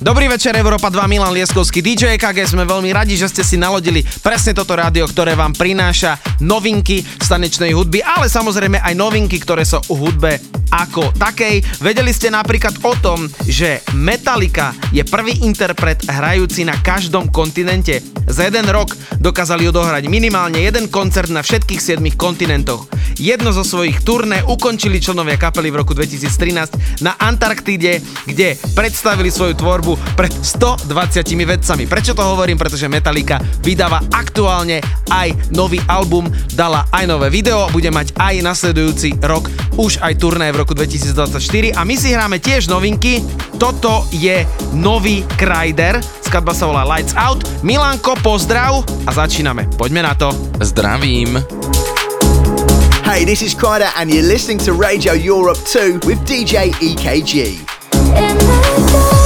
Dobrý večer, Európa 2, Milan Lieskovský, DJ KG. Sme veľmi radi, že ste si nalodili presne toto rádio, ktoré vám prináša novinky stanečnej hudby, ale samozrejme aj novinky, ktoré sú o hudbe ako takej. Vedeli ste napríklad o tom, že Metallica je prvý interpret hrajúci na každom kontinente. Za jeden rok dokázali odohrať minimálne jeden koncert na všetkých 7 kontinentoch. Jedno zo svojich turné ukončili členovia kapely v roku 2013 na Antarktíde, kde predstavili svoju tvorbu pred 120 vedcami. Prečo to hovorím? Pretože Metallica vydáva aktuálne aj nový album, dala aj nové video, bude mať aj nasledujúci rok už aj turné v roku 2024 a my si hráme tiež novinky. Toto je nový Kryder, skladba sa volá Lights Out. Milanko, pozdrav a začíname. Poďme na to. Zdravím. Hey, this is Kryder, and you're listening to Radio Europe 2 with DJ EKG. You only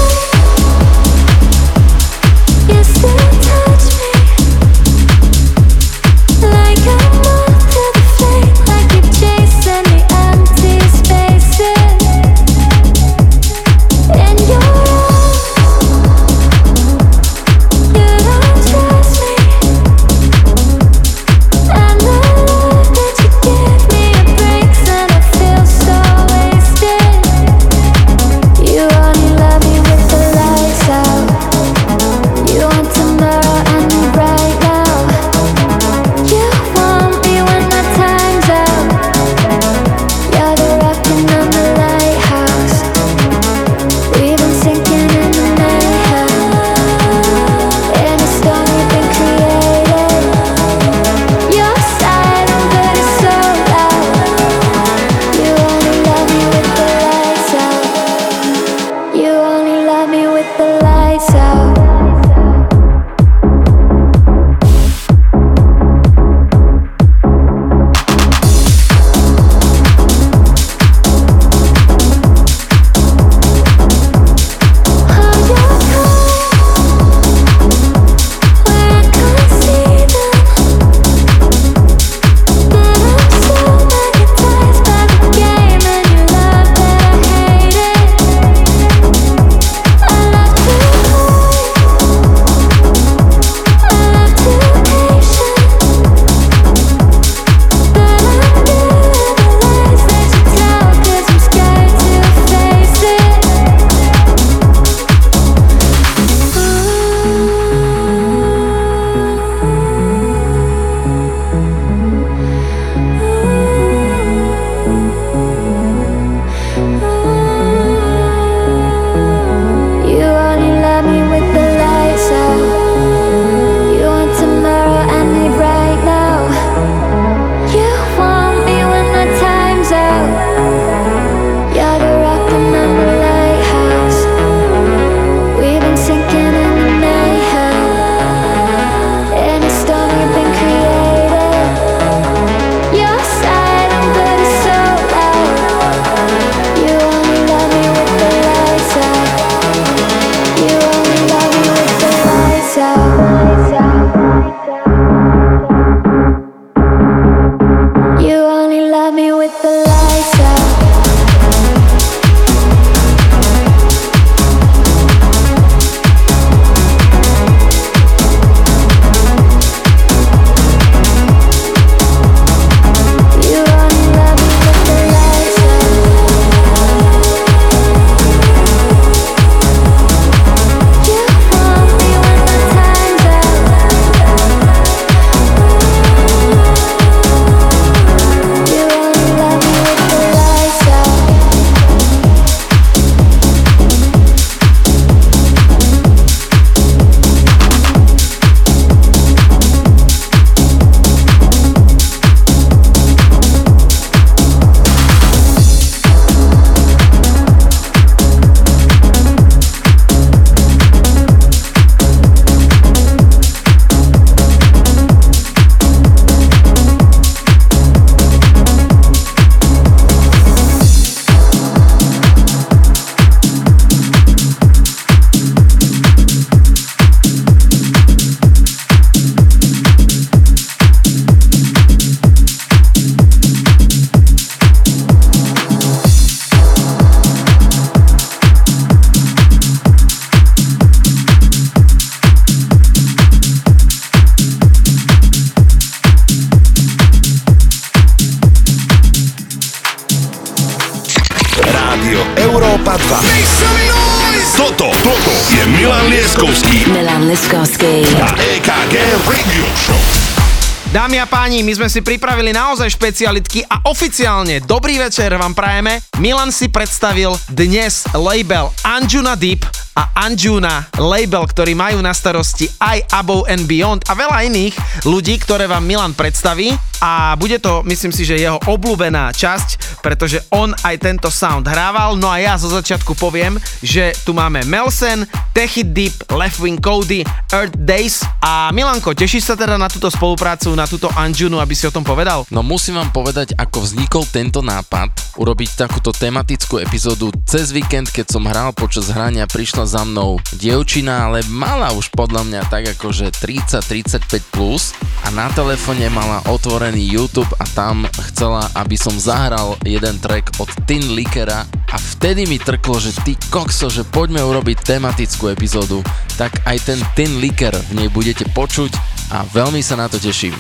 si pripravili naozaj špecialitky a oficiálne dobrý večer vám prajeme. Milan si predstavil dnes label Anjuna Deep a Anjuna, label, ktorý majú na starosti aj Above and Beyond a veľa iných ľudí, ktoré vám Milan predstaví a bude to, myslím si, že jeho obľúbená časť, pretože on aj tento sound hrával, no a ja zo začiatku poviem, že tu máme Melsen, Techit Deep, Left Wing Cody, Earth Days a Milanko, tešíš sa teda na túto spoluprácu, na túto Anjunu, aby si o tom povedal? No musím vám povedať, ako vznikol tento nápad, urobiť takúto tematickú epizódu cez víkend, keď som hral počas hrania, prišla za mnou dievčina, ale mala už podľa mňa tak akože 30-35 plus a na telefóne mala otvorený YouTube a tam chcela, aby som zahral jeden track od Tin Lickera a vtedy mi trklo, že ty kokso, že poďme urobiť tematickú epizódu, tak aj ten Tin Licker v nej budete počuť a veľmi sa na to teším.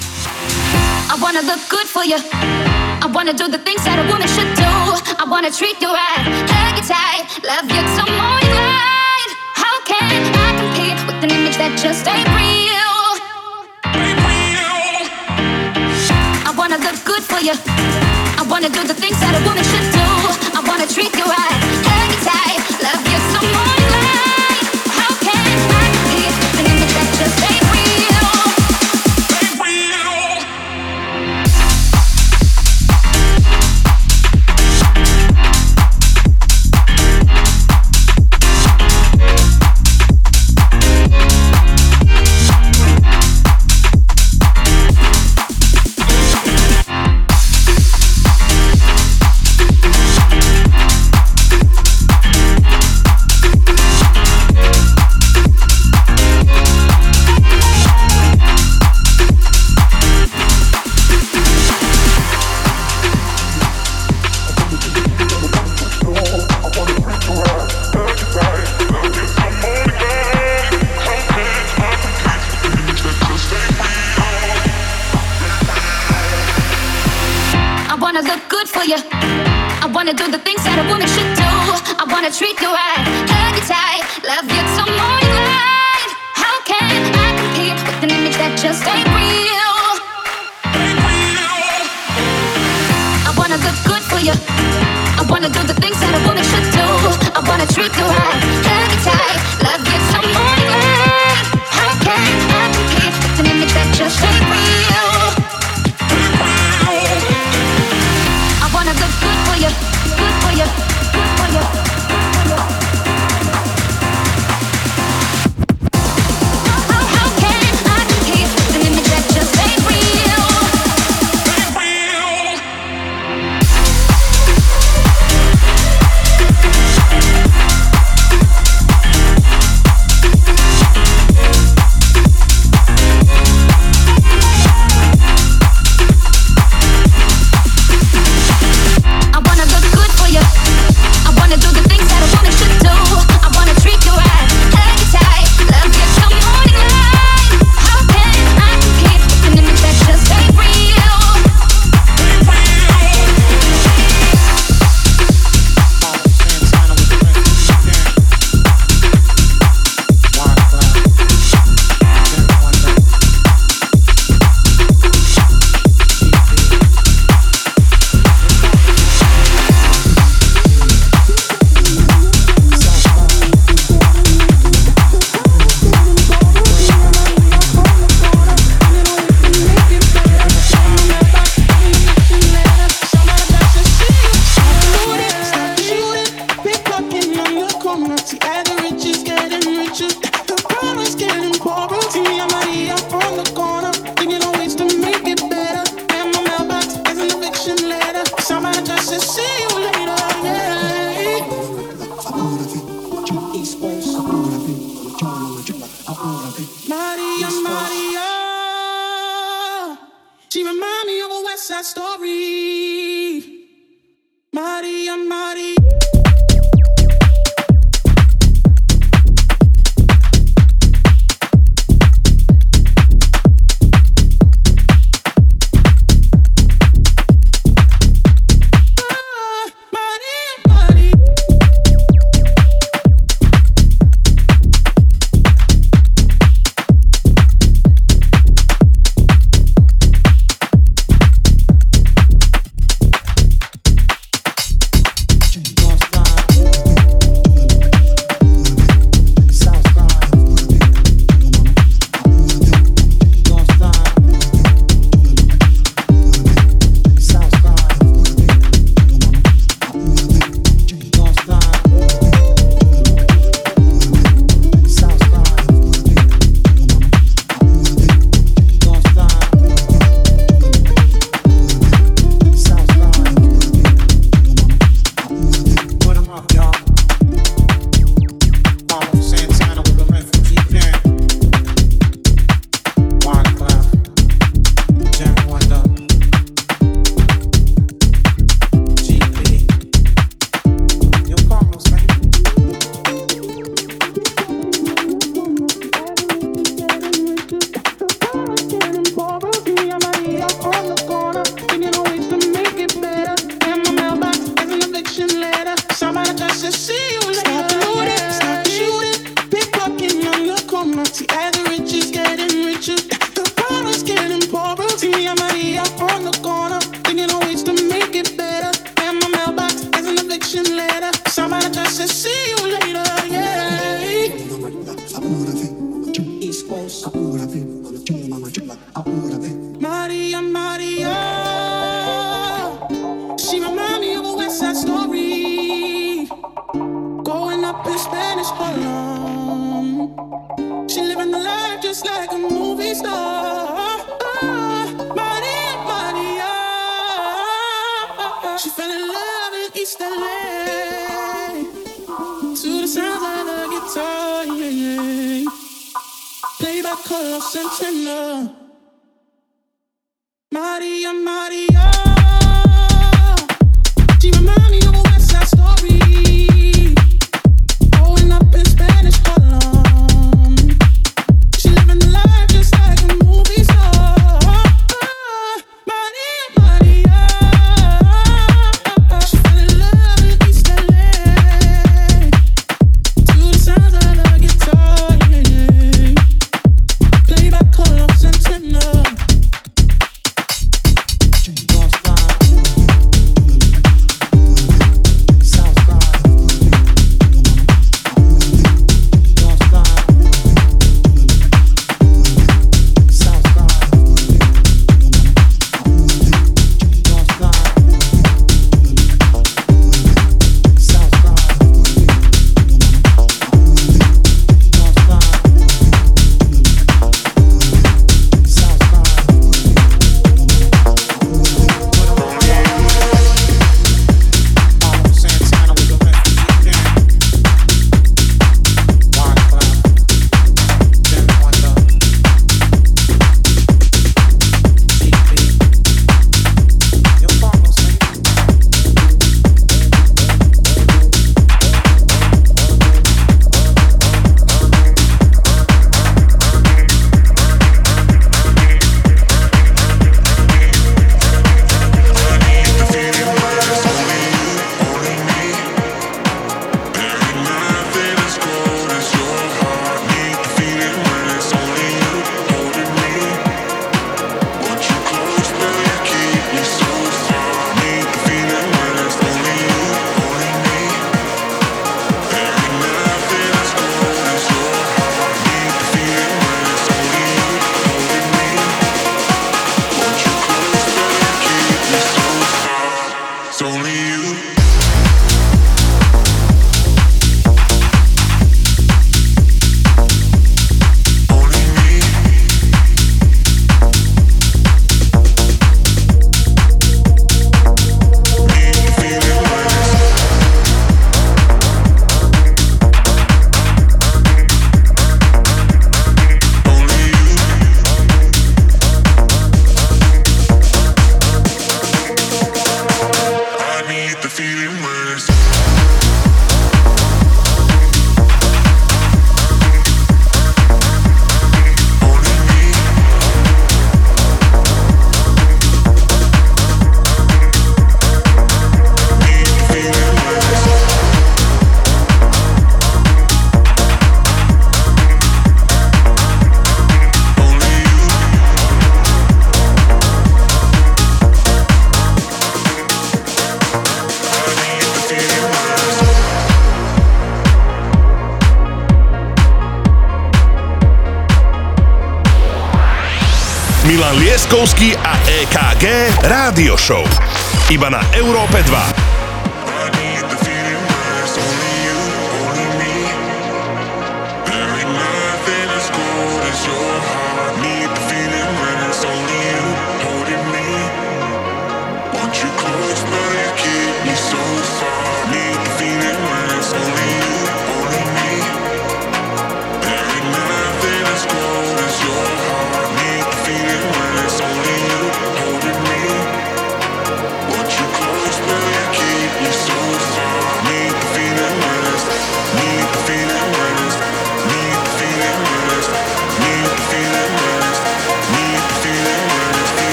I wanna look good for you. I wanna do the things that a woman should do. I wanna treat you right, hug you tight, love you some more. can I compete with an image that just? Ain't real. I wanna look good for you. I wanna do the things that a woman should do. I wanna treat you right, the things that a woman should do. I wanna treat you right, hug you tight, love you till morning light. How can I compete with an image that just ain't real? I wanna look good for you. I wanna do the things that a woman should do. I wanna treat you right, hug you tight.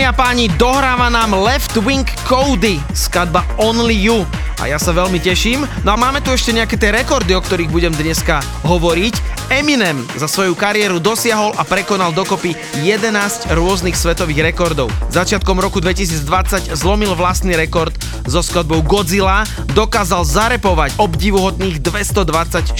Dámy a páni, dohráva nám Left Wing Cody, skladba Only You. A ja sa veľmi teším. No a máme tu ešte nejaké tie rekordy, o ktorých budem dneska hovoriť. Eminem za svoju kariéru dosiahol a prekonal dokopy 11 rôznych svetových rekordov. Začiatkom roku 2020 zlomil vlastný rekord so skladbou Godzilla, dokázal zarepovať obdivuhodných 224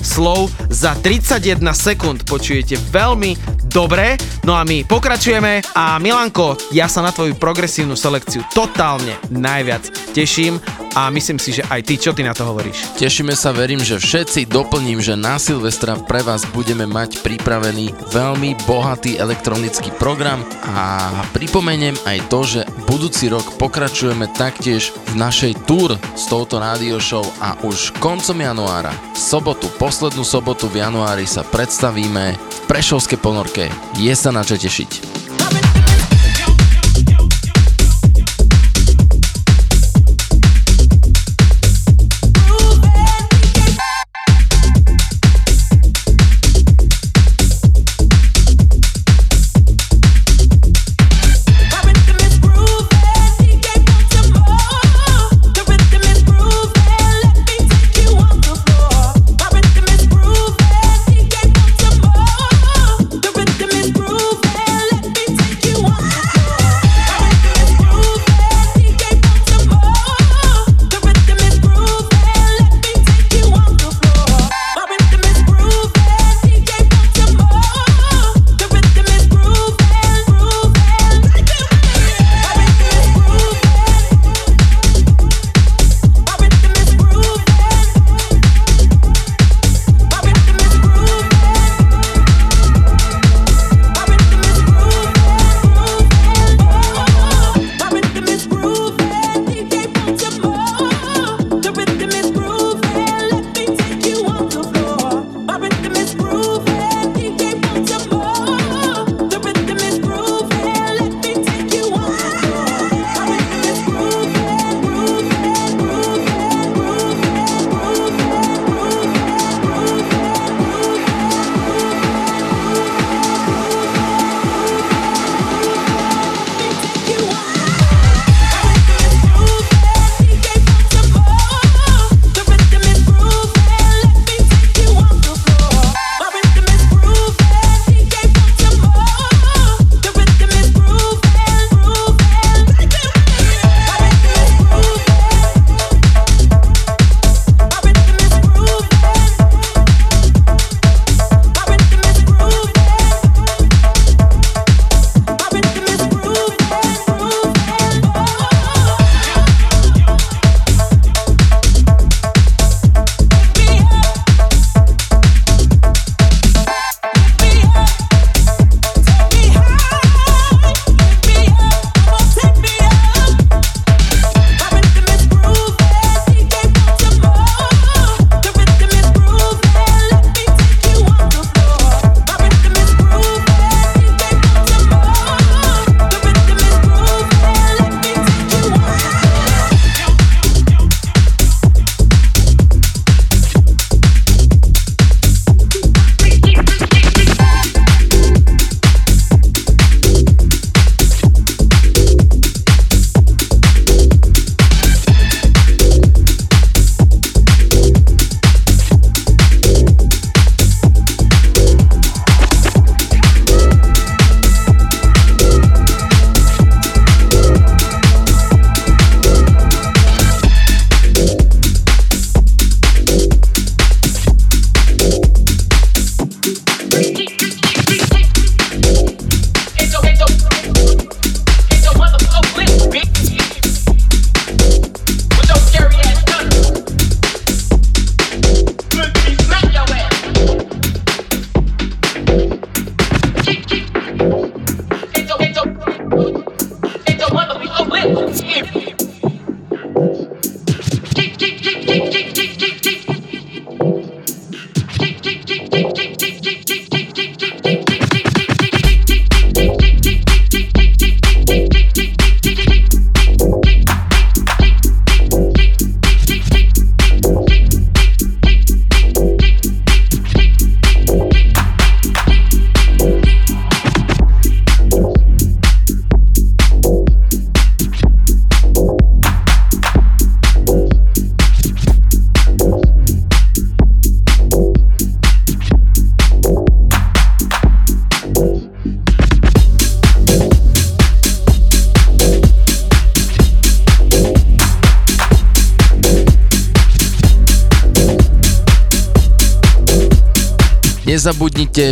slov za 31 sekúnd. Počujete veľmi dobre. No a my pokračujeme a Milanko, ja sa na tvoju progresívnu selekciu totálne najviac teším a myslím si, že aj ty, čo ty na to hovoríš? Tešíme sa, verím, že všetci doplním, že na Silvestra pre vás budeme mať pripravený veľmi bohatý elektronický program a pripomeniem aj to, že budúci rok pokračujeme taktiež v našej tour s touto rádio show a už koncom januára, v sobotu, poslednú sobotu v januári sa predstavíme v Prešovskej ponorke. Je sa na čo tešiť.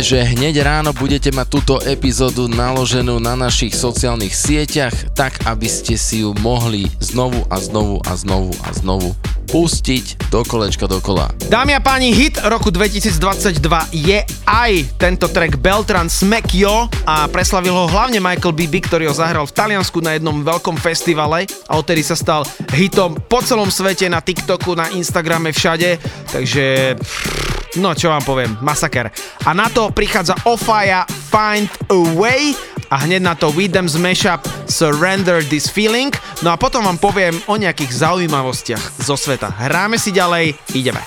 že hneď ráno budete mať túto epizódu naloženú na našich sociálnych sieťach, tak aby ste si ju mohli znovu a znovu a znovu a znovu pustiť do kolečka dokola. Dámy a páni, hit roku 2022 je aj tento track Beltran Smack Yo a preslavil ho hlavne Michael Bibi, ktorý ho zahral v Taliansku na jednom veľkom festivale a odtedy sa stal hitom po celom svete, na TikToku, na Instagrame, všade, takže No čo vám poviem, masaker. A na to prichádza Ofaya Find a Way a hneď na to Widem Mashup Surrender This Feeling. No a potom vám poviem o nejakých zaujímavostiach zo sveta. Hráme si ďalej, ideme.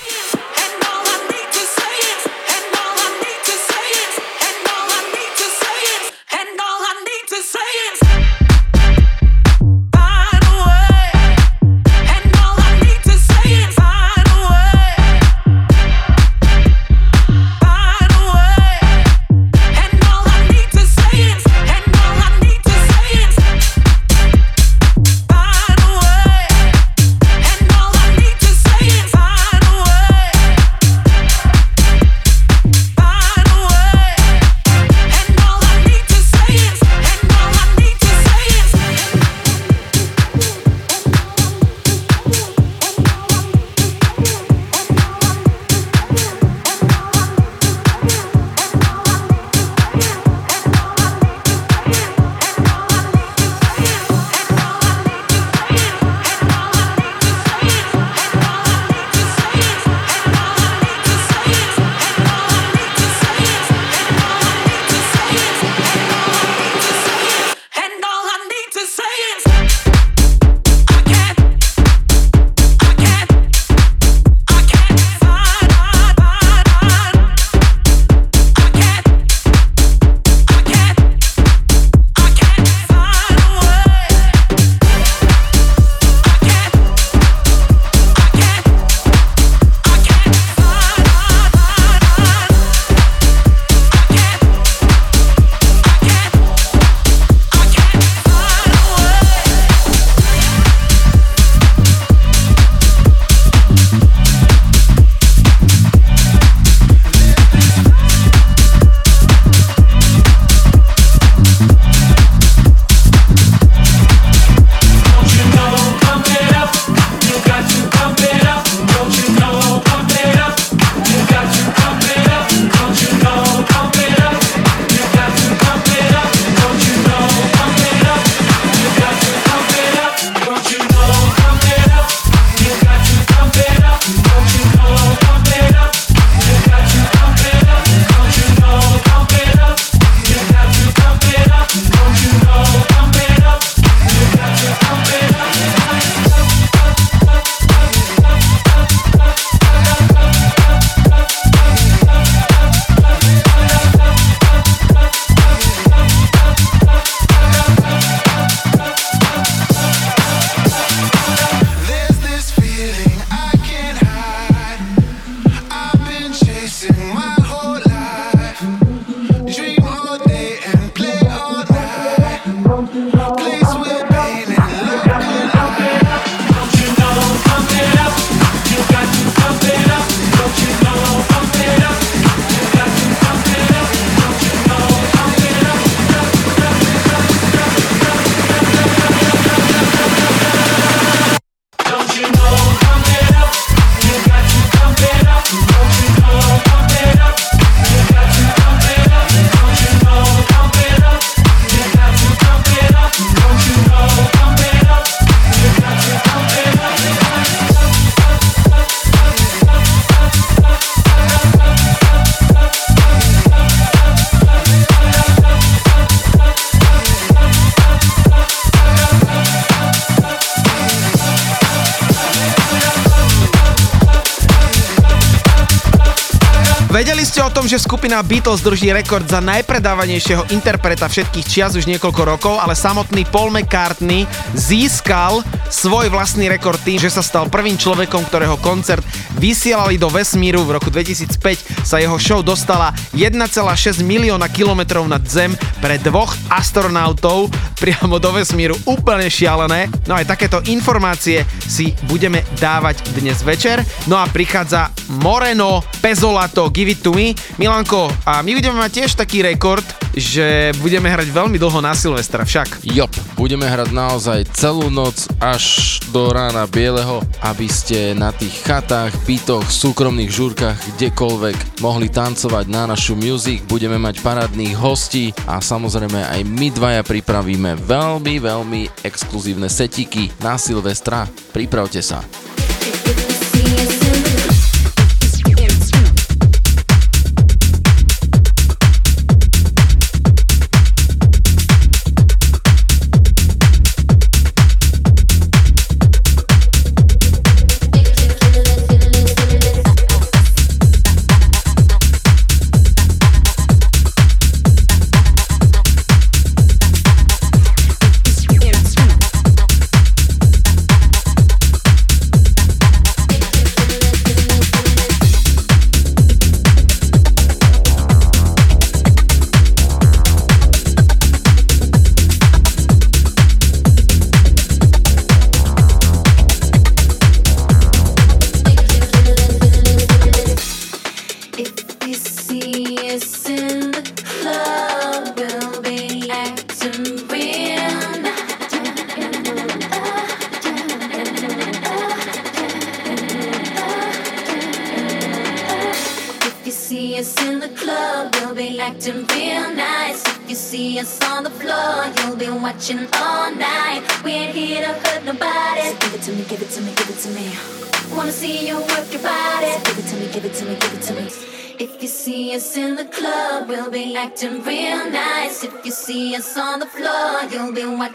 skupina Beatles drží rekord za najpredávanejšieho interpreta všetkých čias už niekoľko rokov, ale samotný Paul McCartney získal svoj vlastný rekord tým, že sa stal prvým človekom, ktorého koncert vysielali do vesmíru. V roku 2005 sa jeho show dostala 1,6 milióna kilometrov nad zem pre dvoch astronautov priamo do vesmíru. Úplne šialené. No aj takéto informácie si budeme dávať dnes večer. No a prichádza Moreno Pezolato Give It To Me. Milanko, a my budeme mať tiež taký rekord, že budeme hrať veľmi dlho na Silvestra však. Jop, budeme hrať naozaj celú noc až do rána bieleho, aby ste na tých chatách, bytoch, súkromných žúrkach, kdekoľvek mohli tancovať na našu music. Budeme mať parádnych hostí a samozrejme aj my dvaja pripravíme veľmi, veľmi exkluzívne setiky na Silvestra. Pripravte sa.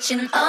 Oh.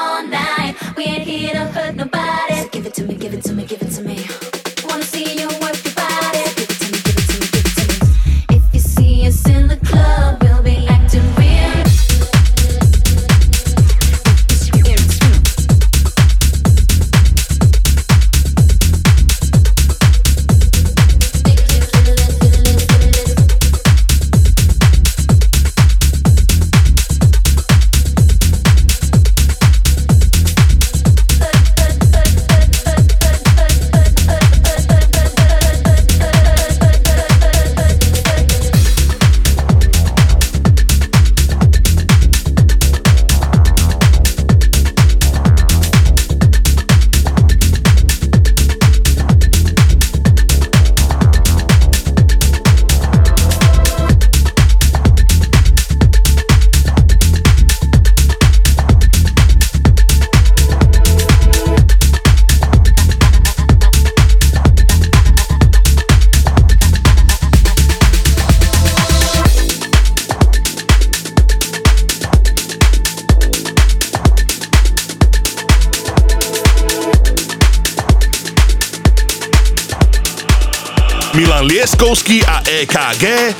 EKG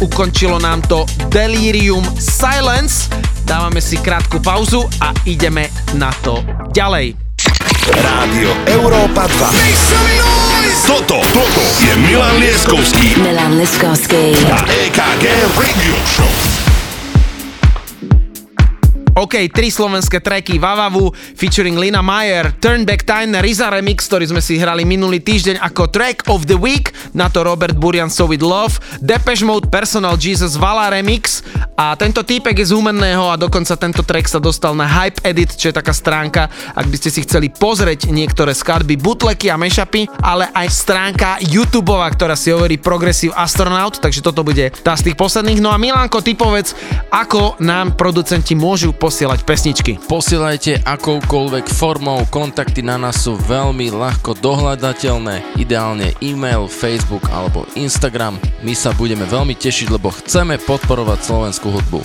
ukončilo nám to Delirium Silence. Dávame si krátku pauzu a ideme na to ďalej. Rádio Európa 2. Toto, toto je Milan Lieskovský Milan Liskovský. a EKG Radio Show. OK, tri slovenské tracky. Vavavu featuring Lina Mayer, Turn Back Time, Riza Remix, ktorý sme si hrali minulý týždeň ako track of the week, na to Robert Burian So With Love, Depeche Mode Personal Jesus Vala Remix. A tento týpek je z Humenného a dokonca tento track sa dostal na Hype Edit, čo je taká stránka, ak by ste si chceli pozrieť niektoré skladby, bootlegy a mashupy, ale aj stránka YouTubeová, ktorá si hovorí Progressive Astronaut, takže toto bude tá z tých posledných. No a Milanko, ty povedz, ako nám producenti môžu posielať pesničky. Posielajte akoukoľvek formou, kontakty na nás sú veľmi ľahko dohľadateľné, ideálne e-mail, Facebook alebo Instagram. My sa budeme veľmi tešiť, lebo chceme podporovať slovenskú hudbu.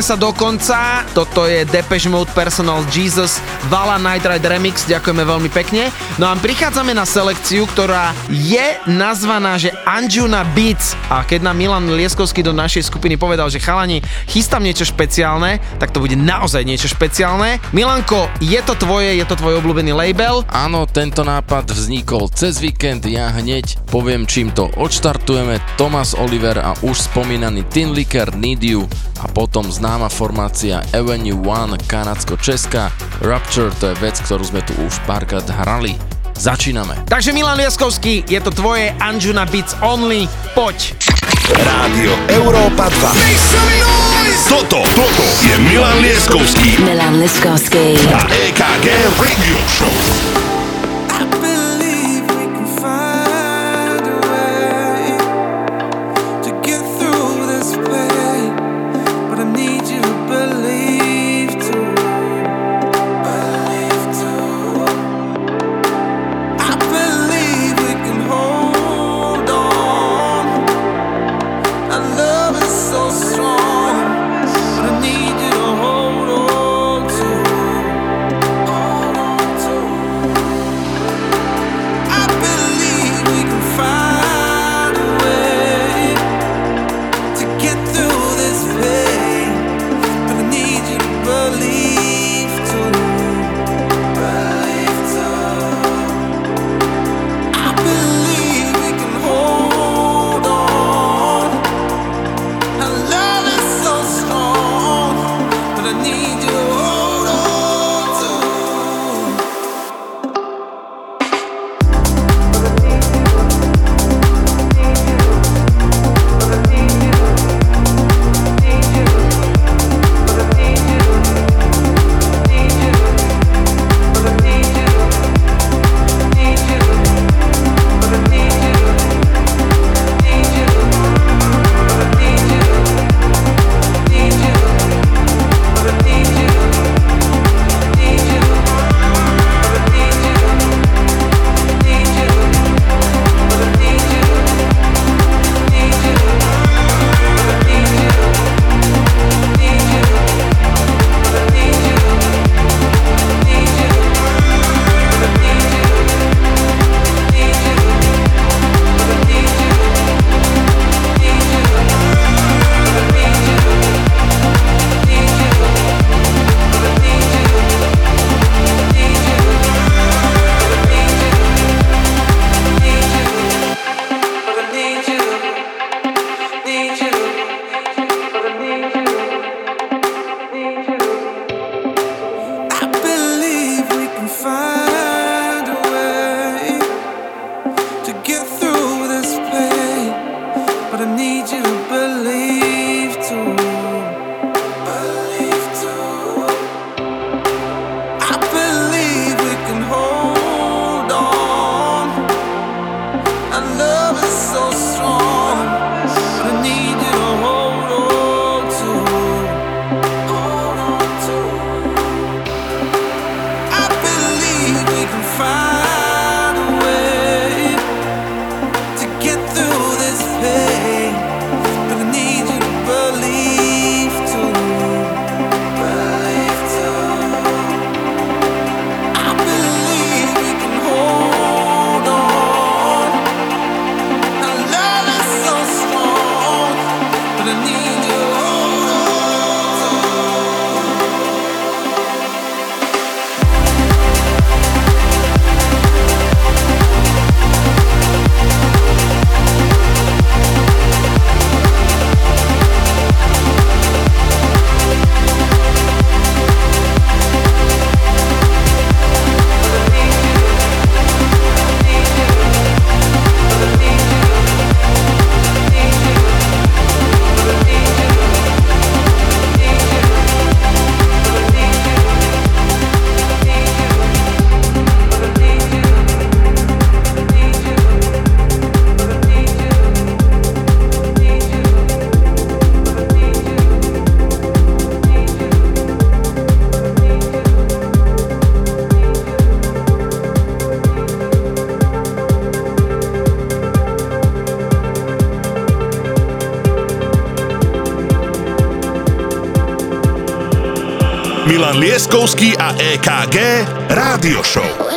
Sme sa do konca. Toto je Depeche Mode Personal Jesus Vala Night Ride Remix. Ďakujeme veľmi pekne. No a prichádzame na selekciu, ktorá je nazvaná, že Anjuna Beats. A keď nám Milan Lieskovský do našej skupiny povedal, že chalani, chystám niečo špeciálne, tak to bude naozaj niečo špeciálne. Milanko, je to tvoje, je to tvoj obľúbený label. Áno, tento nápad vznikol cez víkend, ja hneď poviem, čím to odštartujeme. Thomas Oliver a už spomínaný Tin Licker Need You potom známa formácia Avenue One kanadsko-česká. Rapture to je vec, ktorú sme tu už párkrát hrali. Začíname. Takže Milan Lieskovský, je to tvoje Anjuna Beats Only. Poď. Rádio Európa 2. Toto, toto je Milan Lieskovský Milan Liskovsky. a EKG Radio Show. EKG Rádio Show.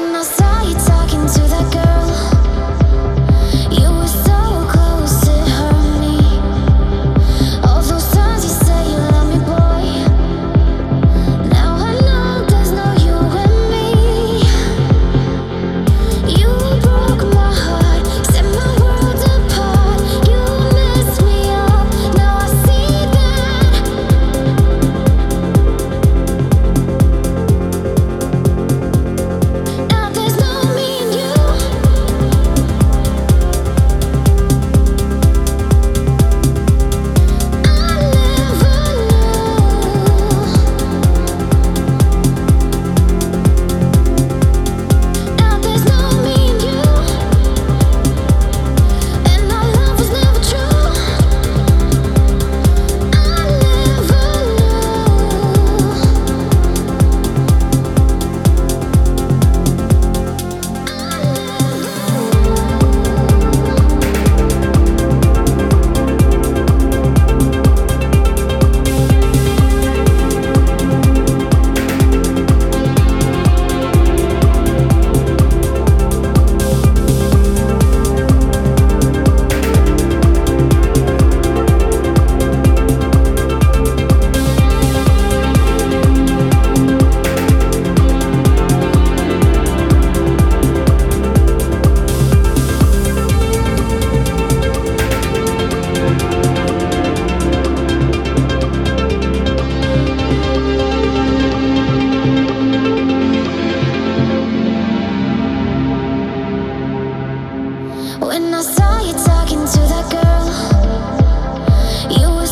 When I saw you talking to that girl, you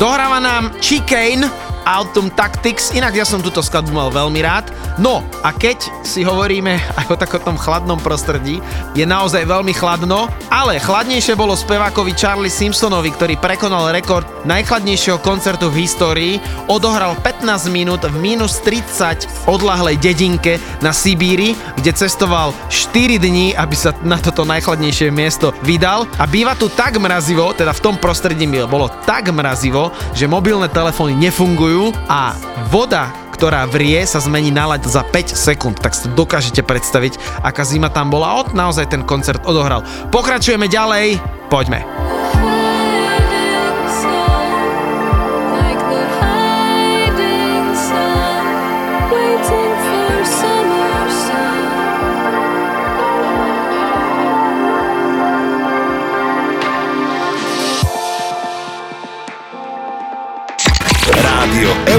Dohráva nám Chicane. Autumn Tactics, inak ja som túto skladbu mal veľmi rád. No a keď si hovoríme aj o takom chladnom prostredí, je naozaj veľmi chladno, ale chladnejšie bolo spevákovi Charlie Simpsonovi, ktorý prekonal rekord najchladnejšieho koncertu v histórii, odohral 15 minút v minus 30 odlahlej dedinke na Sibíri, kde cestoval 4 dní, aby sa na toto najchladnejšie miesto vydal. A býva tu tak mrazivo, teda v tom prostredí bolo tak mrazivo, že mobilné telefóny nefungujú a voda ktorá vrie, sa zmení na za 5 sekúnd, tak si dokážete predstaviť, aká zima tam bola. Od naozaj ten koncert odohral. Pokračujeme ďalej, poďme.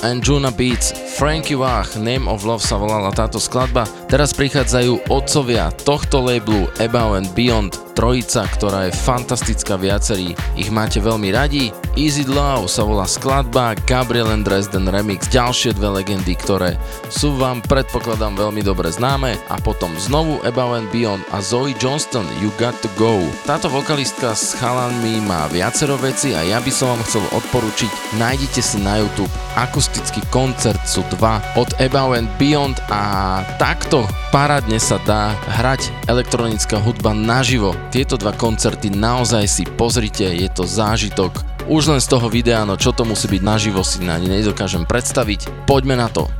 Labelu Anjuna Beats, Frankie Wach, Name of Love sa volala táto skladba. Teraz prichádzajú otcovia tohto labelu Above and Beyond, trojica, ktorá je fantastická viacerí. Ich máte veľmi radi. Easy Love sa volá skladba, Gabriel and Dresden Remix, ďalšie dve legendy, ktoré sú vám predpokladám veľmi dobre známe a potom znovu Above and Beyond a Zoe Johnston, You Got To Go. Táto vokalistka s chalanmi má viacero veci a ja by som vám chcel odporučiť, nájdite si na YouTube akustický koncert sú dva od Above and Beyond a takto parádne sa dá hrať elektronická hudba naživo. Tieto dva koncerty naozaj si pozrite, je to zážitok Už len z toho videa, no čo to musí byť naživo si ani nedokážem predstaviť. Poďme na to.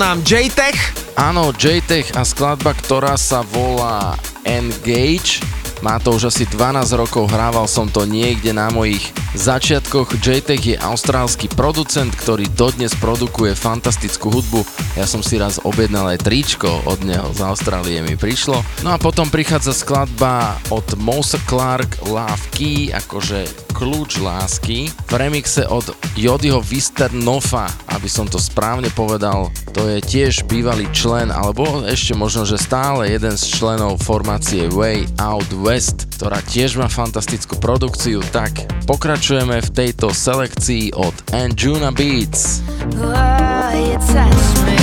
nám JTech. Áno, JTech a skladba, ktorá sa volá Engage. Má to už asi 12 rokov, hrával som to niekde na mojich začiatkoch. JTech je austrálsky producent, ktorý dodnes produkuje fantastickú hudbu. Ja som si raz objednal aj tričko od neho, z Austrálie mi prišlo. No a potom prichádza skladba od Mosa Clark Love Key, akože kľúč lásky v remixe od Jodiho Visternofa, aby som to správne povedal. To je tiež bývalý člen, alebo ešte možno, že stále jeden z členov formácie Way Out West, ktorá tiež má fantastickú produkciu. Tak pokračujeme v tejto selekcii od Anjuna Beats. Oh,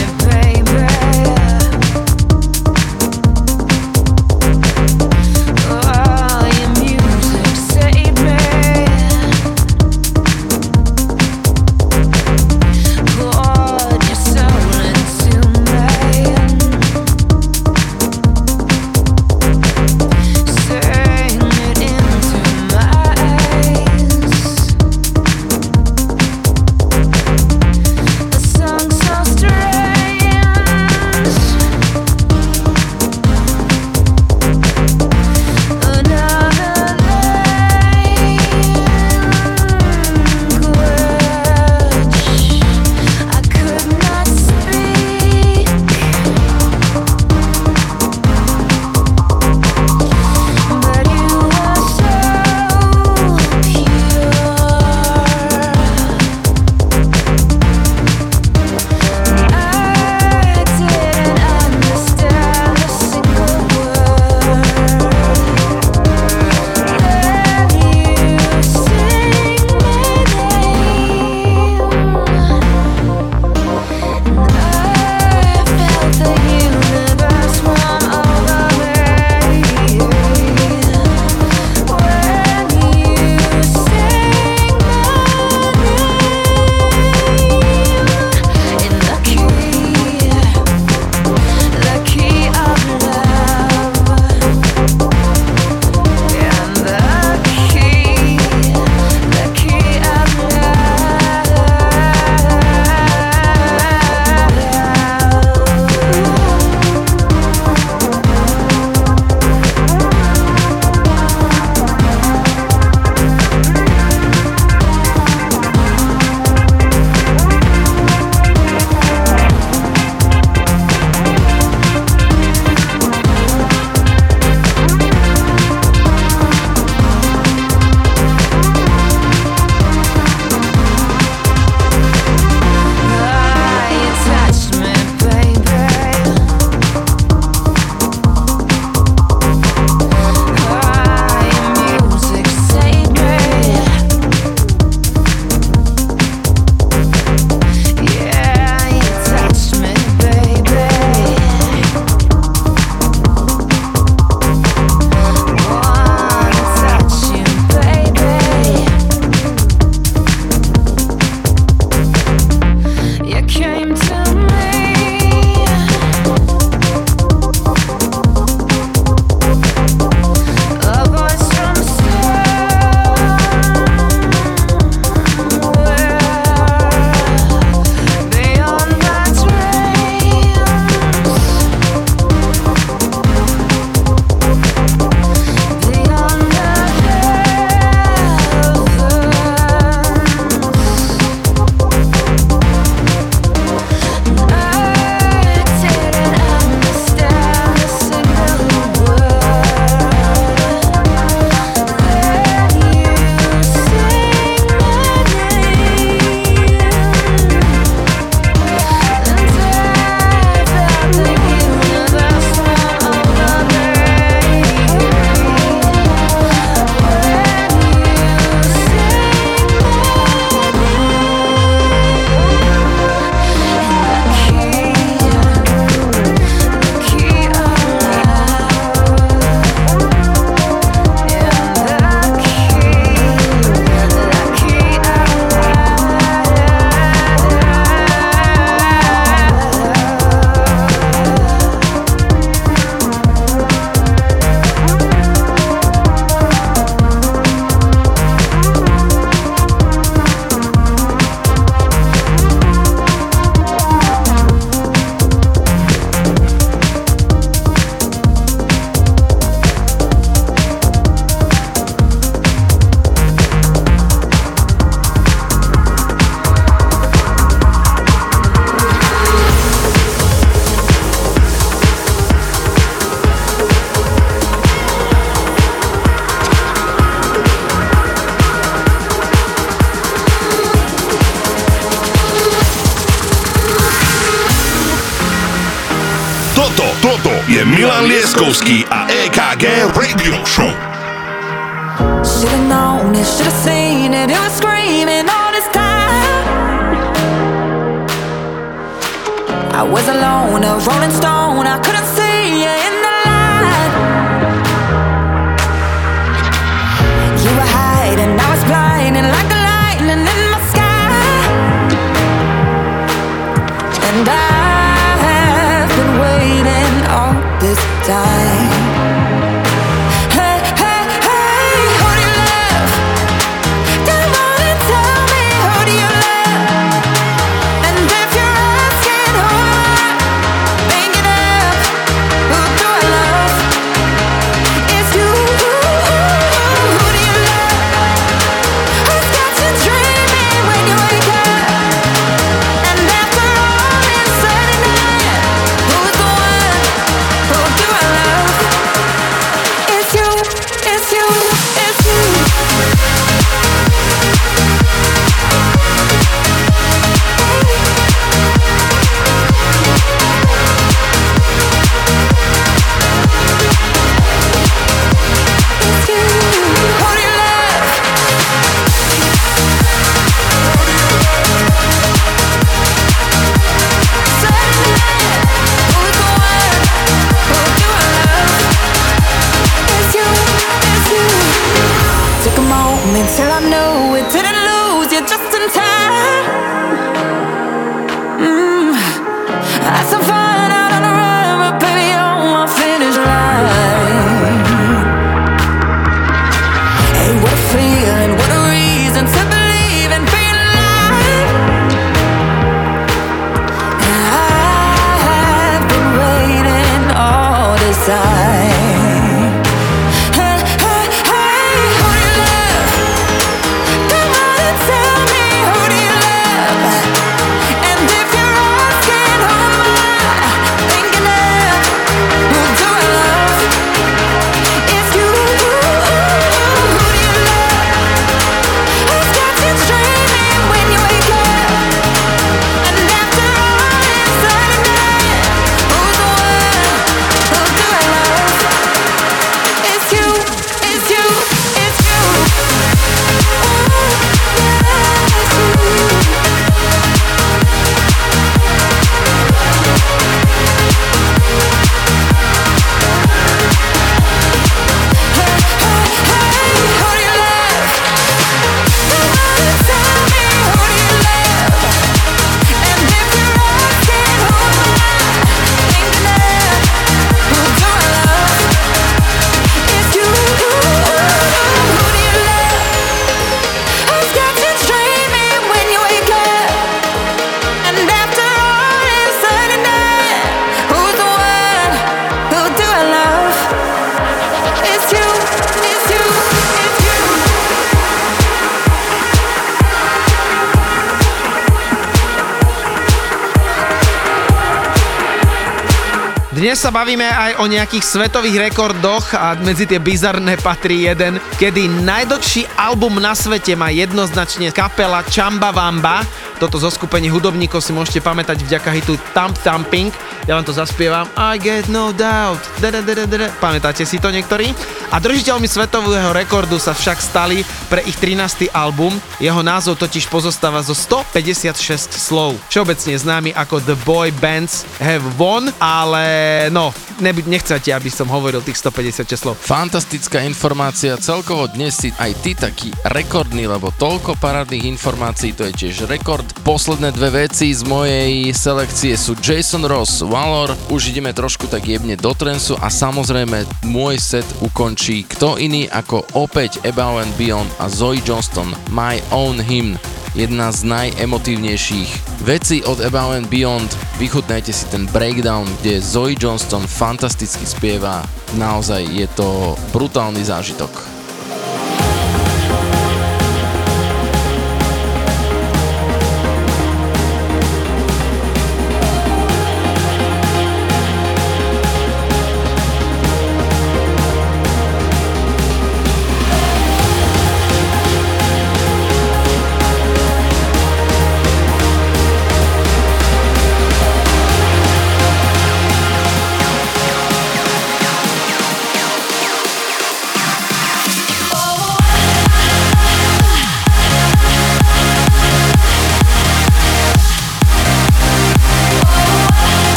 Dnes sa bavíme aj o nejakých svetových rekordoch a medzi tie bizarné patrí jeden, kedy najdlhší album na svete má jednoznačne kapela Chamba Wamba. Toto zo skupení hudobníkov si môžete pamätať vďaka hitu Thump Thumping. Ja vám to zaspievam. I get no doubt. Da-da-da-da-da. Pamätáte si to niektorí? A držiteľmi svetového rekordu sa však stali pre ich 13. album. Jeho názov totiž pozostáva zo 156 slov. Všeobecne známy ako The Boy Bands Have Won, ale no, neby, nechcete, aby som hovoril tých 156 slov. Fantastická informácia, celkovo dnes si aj ty taký rekordný, lebo toľko parádnych informácií, to je tiež rekord. Posledné dve veci z mojej selekcie sú Jason Ross, Valor, už ideme trošku tak jemne do trensu a samozrejme môj set ukončí kto iný ako opäť Above and Beyond a Zoe Johnston, My Own Hymn jedna z najemotívnejších vecí od Above and Beyond. Vychutnajte si ten breakdown, kde Zoe Johnston fantasticky spieva. Naozaj je to brutálny zážitok.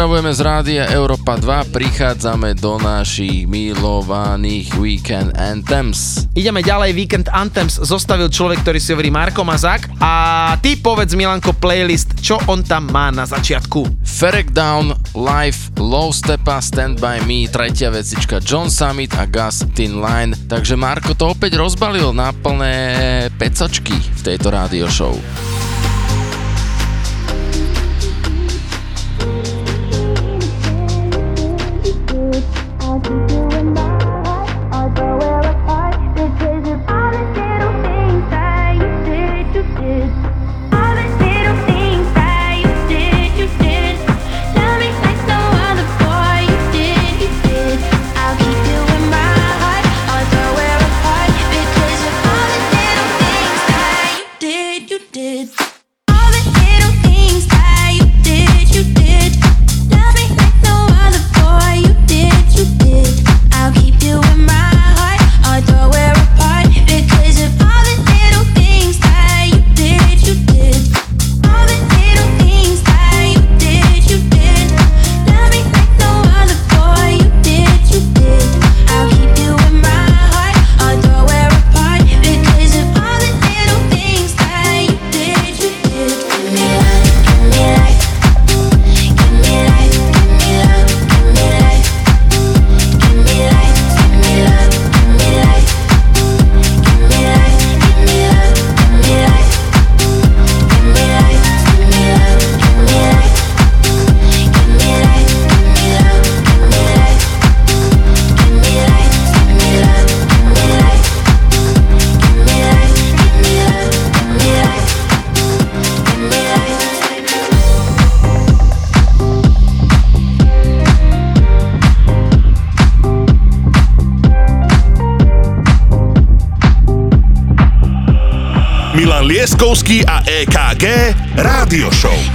Pozdravujeme z rádia Európa 2, prichádzame do našich milovaných Weekend Anthems. Ideme ďalej, Weekend Anthems zostavil človek, ktorý si hovorí Marko Mazák a ty povedz Milanko playlist, čo on tam má na začiatku. Ferek Down, Life, Low Stepa, Stand By Me, tretia vecička John Summit a Gus Tin Line. Takže Marko to opäť rozbalil na plné pecačky v tejto rádio show. Čurkovský a EKG Rádio Show.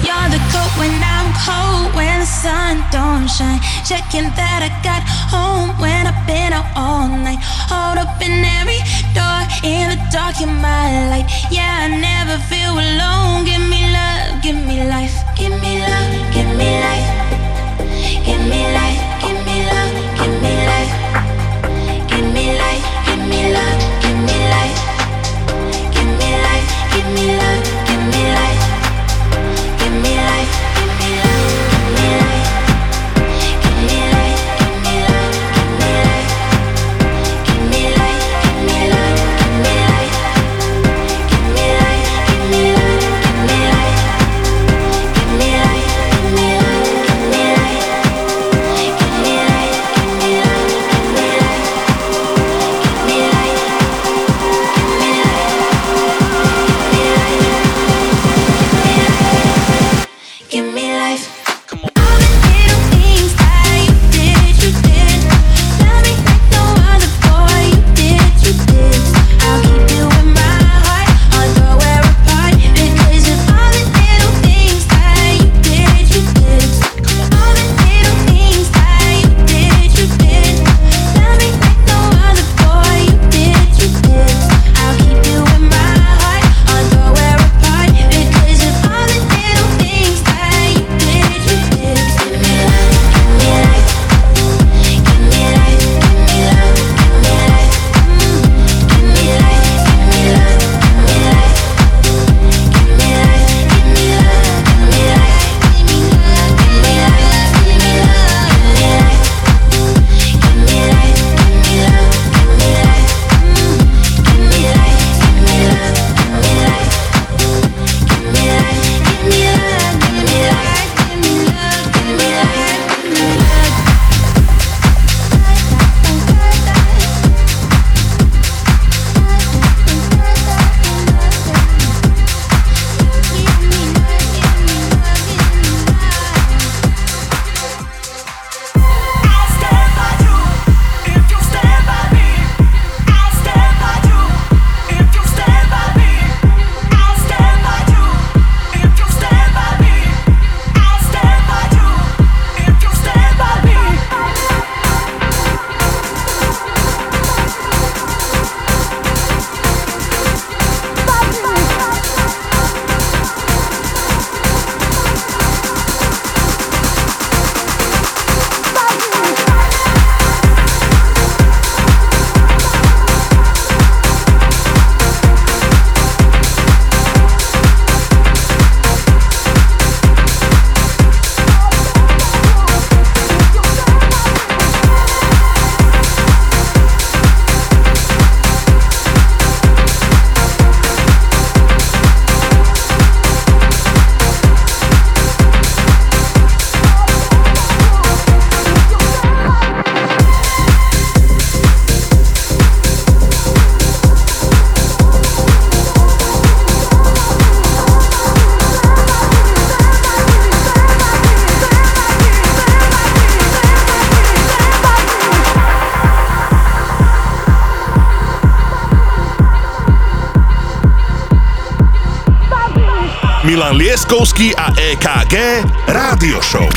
Leskovský a EKG Rádio Show.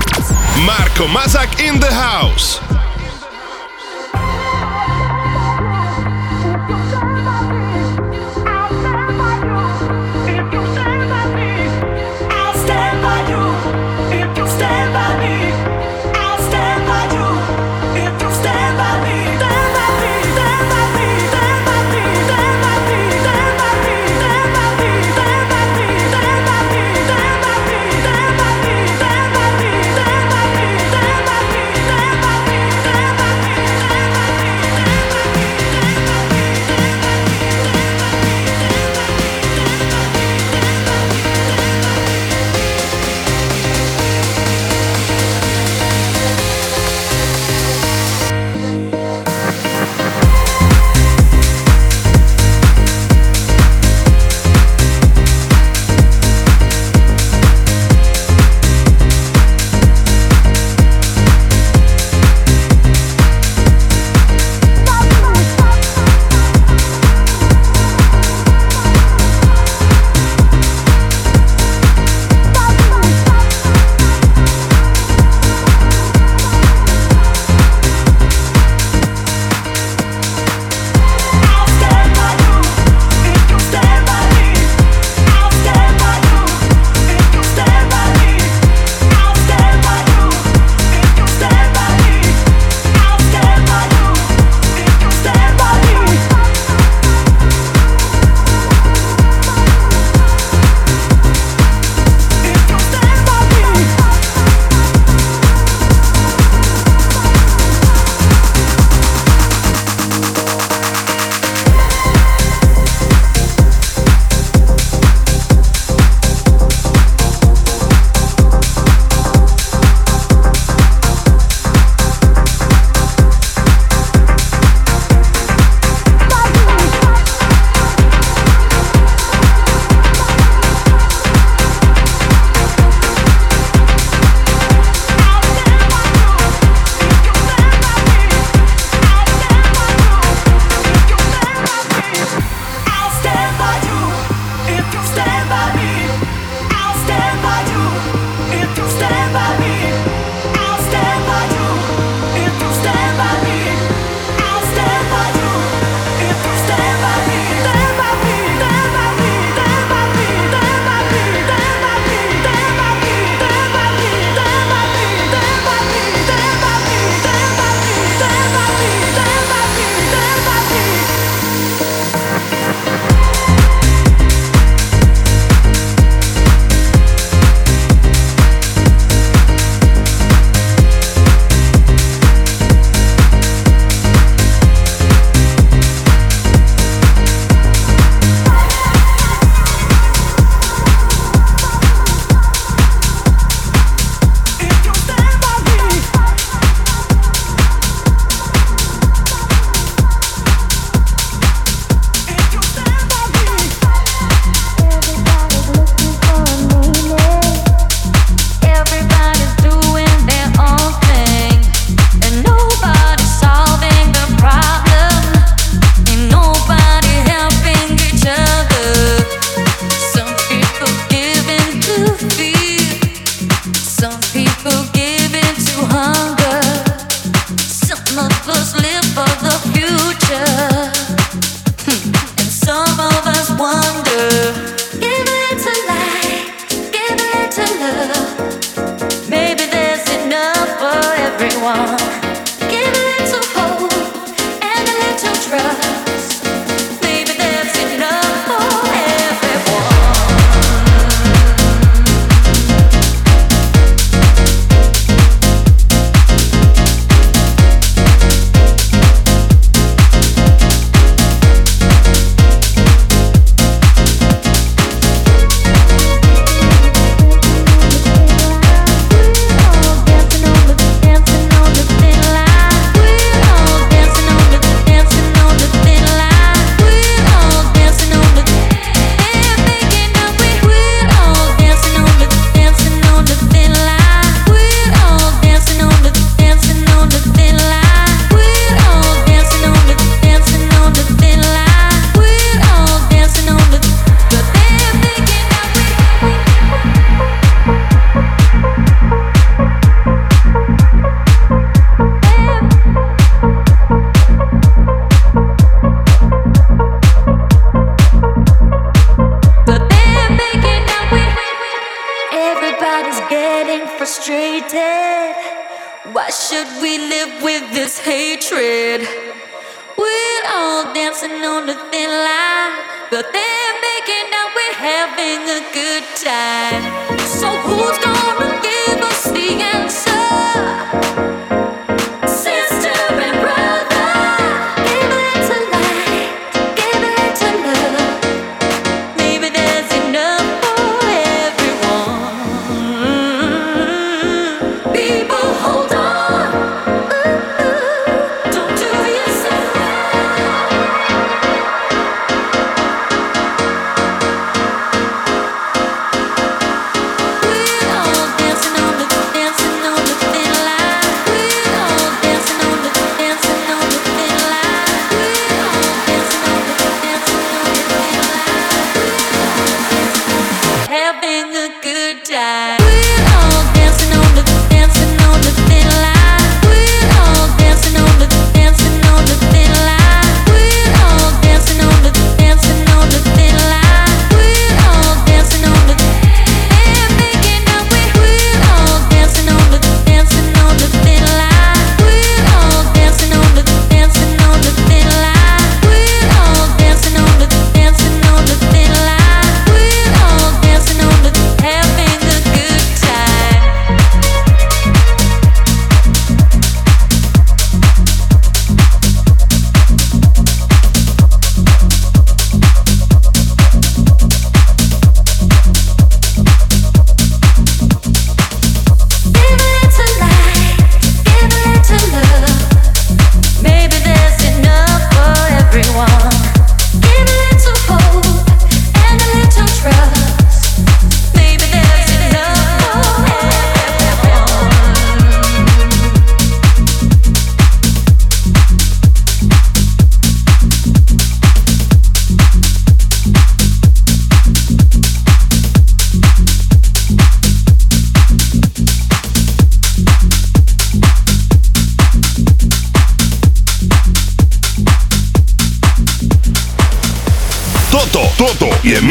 Marko Mazak in the house.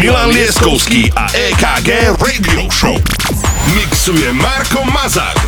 Milan Lieskovský a EKG Radio Show. Mixuje Marko Mazák.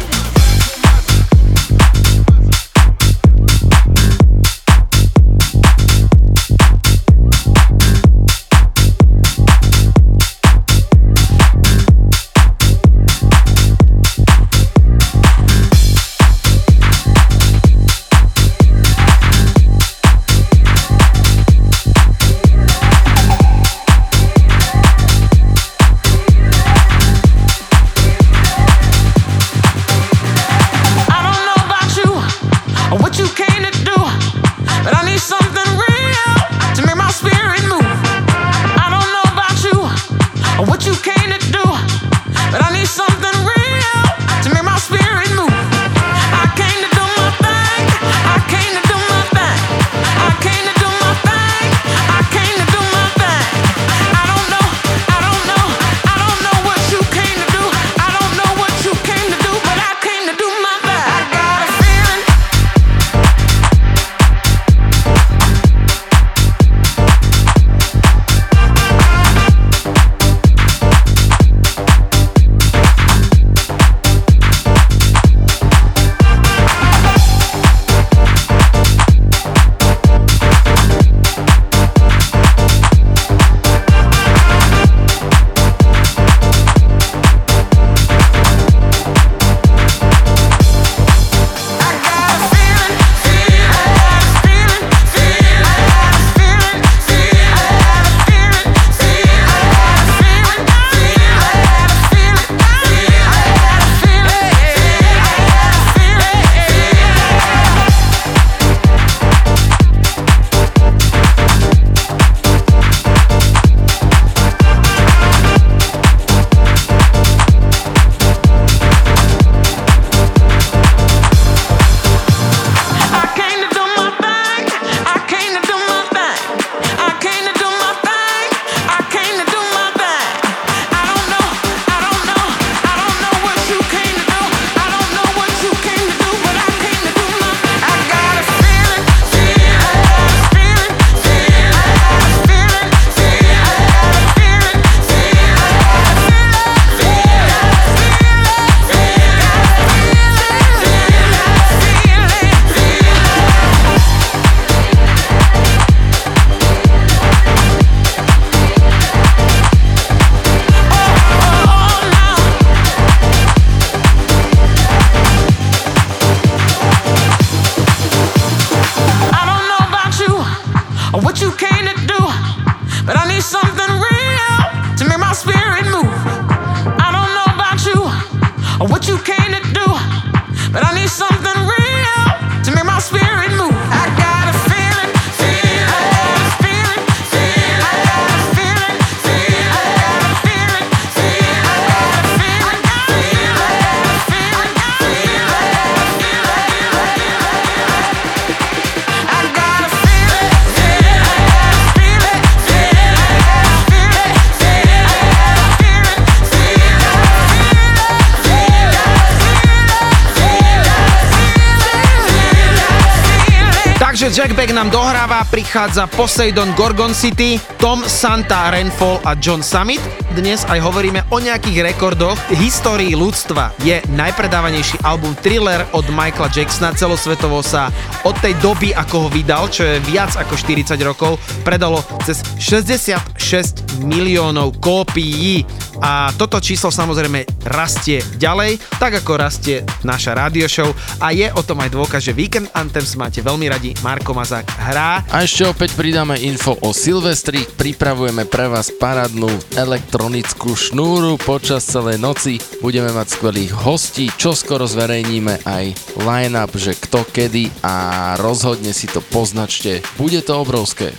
Prichádza Poseidon Gorgon City, Tom Santa Rainfall a John Summit. Dnes aj hovoríme o nejakých rekordoch. Histórii ľudstva je najpredávanejší album Thriller od Michaela Jacksona. Celosvetovo sa od tej doby, ako ho vydal, čo je viac ako 40 rokov, predalo cez 66 miliónov kópií. A toto číslo samozrejme rastie ďalej, tak ako rastie naša radio show a je o tom aj dôkaz, že Weekend Anthems máte veľmi radi. Marko Mazák hrá. A ešte opäť pridáme info o Silvestri. Pripravujeme pre vás parádnu elektronickú šnúru počas celej noci. Budeme mať skvelých hostí, čo skoro zverejníme aj line-up, že kto kedy a rozhodne si to poznačte. Bude to obrovské.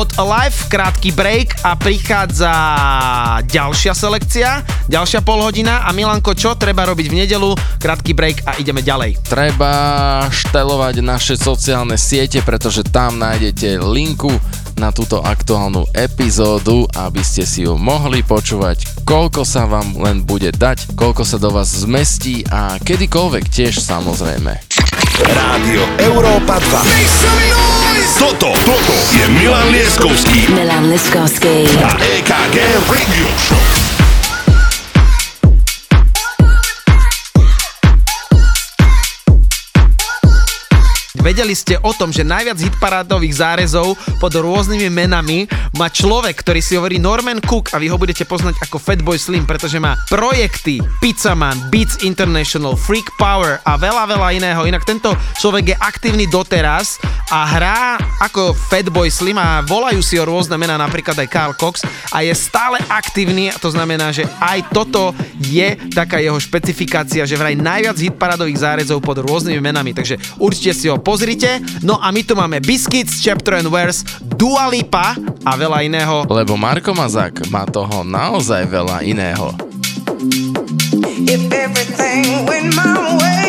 What a Life, krátky break a prichádza ďalšia selekcia, ďalšia polhodina a Milanko, čo treba robiť v nedelu? Krátky break a ideme ďalej. Treba štelovať naše sociálne siete, pretože tam nájdete linku na túto aktuálnu epizódu, aby ste si ju mohli počúvať, koľko sa vám len bude dať, koľko sa do vás zmestí a kedykoľvek tiež samozrejme. Rádio Európa 2. Toto, toto je Milan Lieskovský Milan Liskovský. a EKG Radio Show. Vedeli ste o tom, že najviac hitparádových zárezov pod rôznymi menami má človek, ktorý si hovorí Norman Cook a vy ho budete poznať ako Fatboy Slim, pretože má projekty Pizzaman, Beats International, Freak Power a veľa, veľa iného. Inak tento človek je aktívny doteraz a hrá ako Fatboy Slim a volajú si ho rôzne mená, napríklad aj Carl Cox a je stále aktívny a to znamená, že aj toto je taká jeho špecifikácia, že vraj najviac hitparádových zárezov pod rôznymi menami, takže určite si ho pozrite. No a my tu máme Biscuits, Chapter and Verse, Dua Lipa a veľa iného. Lebo Marko Mazák má toho naozaj veľa iného. If everything went my way,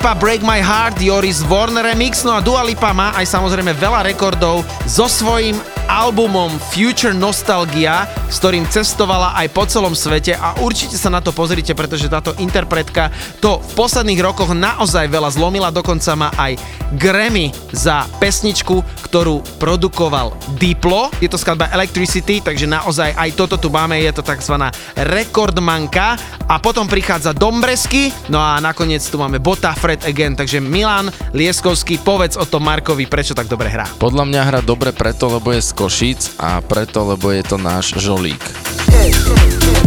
Lipa Break My Heart, Joris Warner remix, no a Dua Lipa má aj samozrejme veľa rekordov so svojím albumom Future Nostalgia, s ktorým cestovala aj po celom svete a určite sa na to pozrite, pretože táto interpretka to v posledných rokoch naozaj veľa zlomila, dokonca má aj Grammy za pesničku, ktorú produkoval Diplo. Je to skladba Electricity, takže naozaj aj toto tu máme, je to tzv. rekordmanka a potom prichádza Dombresky, no a nakoniec tu máme Bota Fred Again, takže Milan Lieskovský, povedz o tom Markovi, prečo tak dobre hrá. Podľa mňa hra dobre preto, lebo je z Košic a preto, lebo je to náš žolík. It's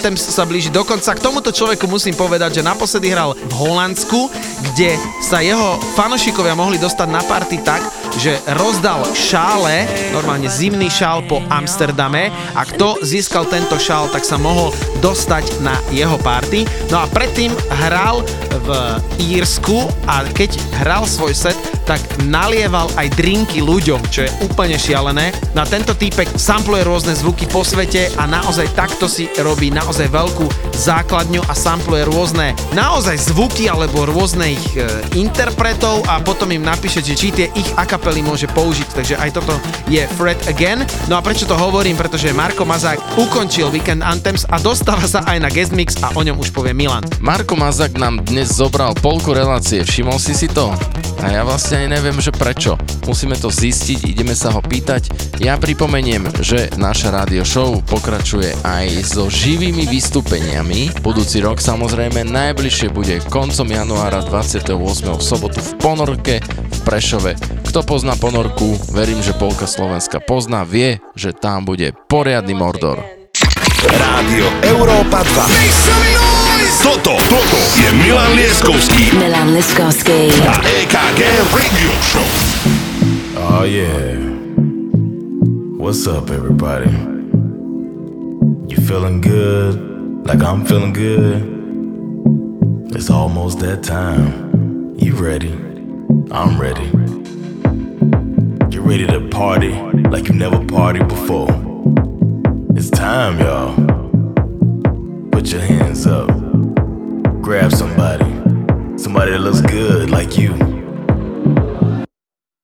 Weekend Anthems sa blíži do konca. K tomuto človeku musím povedať, že naposledy hral v Holandsku, kde sa jeho fanošikovia mohli dostať na party tak, že rozdal šále, normálne zimný šál po Amsterdame a kto získal tento šál, tak sa mohol dostať na jeho party. No a predtým hral v Írsku a keď hral svoj set, tak nalieval aj drinky ľuďom, čo je úplne šialené. Na tento týpek sampluje rôzne zvuky po svete a naozaj takto si robí naozaj veľkú základňu a sampluje rôzne naozaj zvuky alebo rôznych e, interpretov a potom im napíše, že či tie ich akapely môže použiť. Takže aj toto je Fred Again. No a prečo to hovorím? Pretože Marko Mazák ukončil Weekend Anthems a dostáva sa aj na guest mix a o ňom už povie Milan. Marko Mazak nám dnes zobral polku relácie, všimol si si to? A ja vlastne ani neviem, že prečo. Musíme to zistiť, ideme sa ho pýtať. Ja pripomeniem, že naša rádio show pokračuje aj so živými vystúpeniami. Budúci rok samozrejme najbližšie bude koncom januára 28. v sobotu v Ponorke v Prešove. Kto pozná Ponorku, verím, že polka Slovenska pozná, vie, že tam bude poriadny Mordor. Rádio Európa 2. Toto, toto je Milan Lieskovský Milan Liskovský. a EKG Radio Show. Oh yeah. What's up, everybody? You feeling good? Like I'm feeling good? It's almost that time. You ready? I'm ready. You ready to party like you never partied before? It's time, y'all. Put your hands up. Grab somebody. Somebody that looks good like you.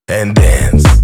And dance.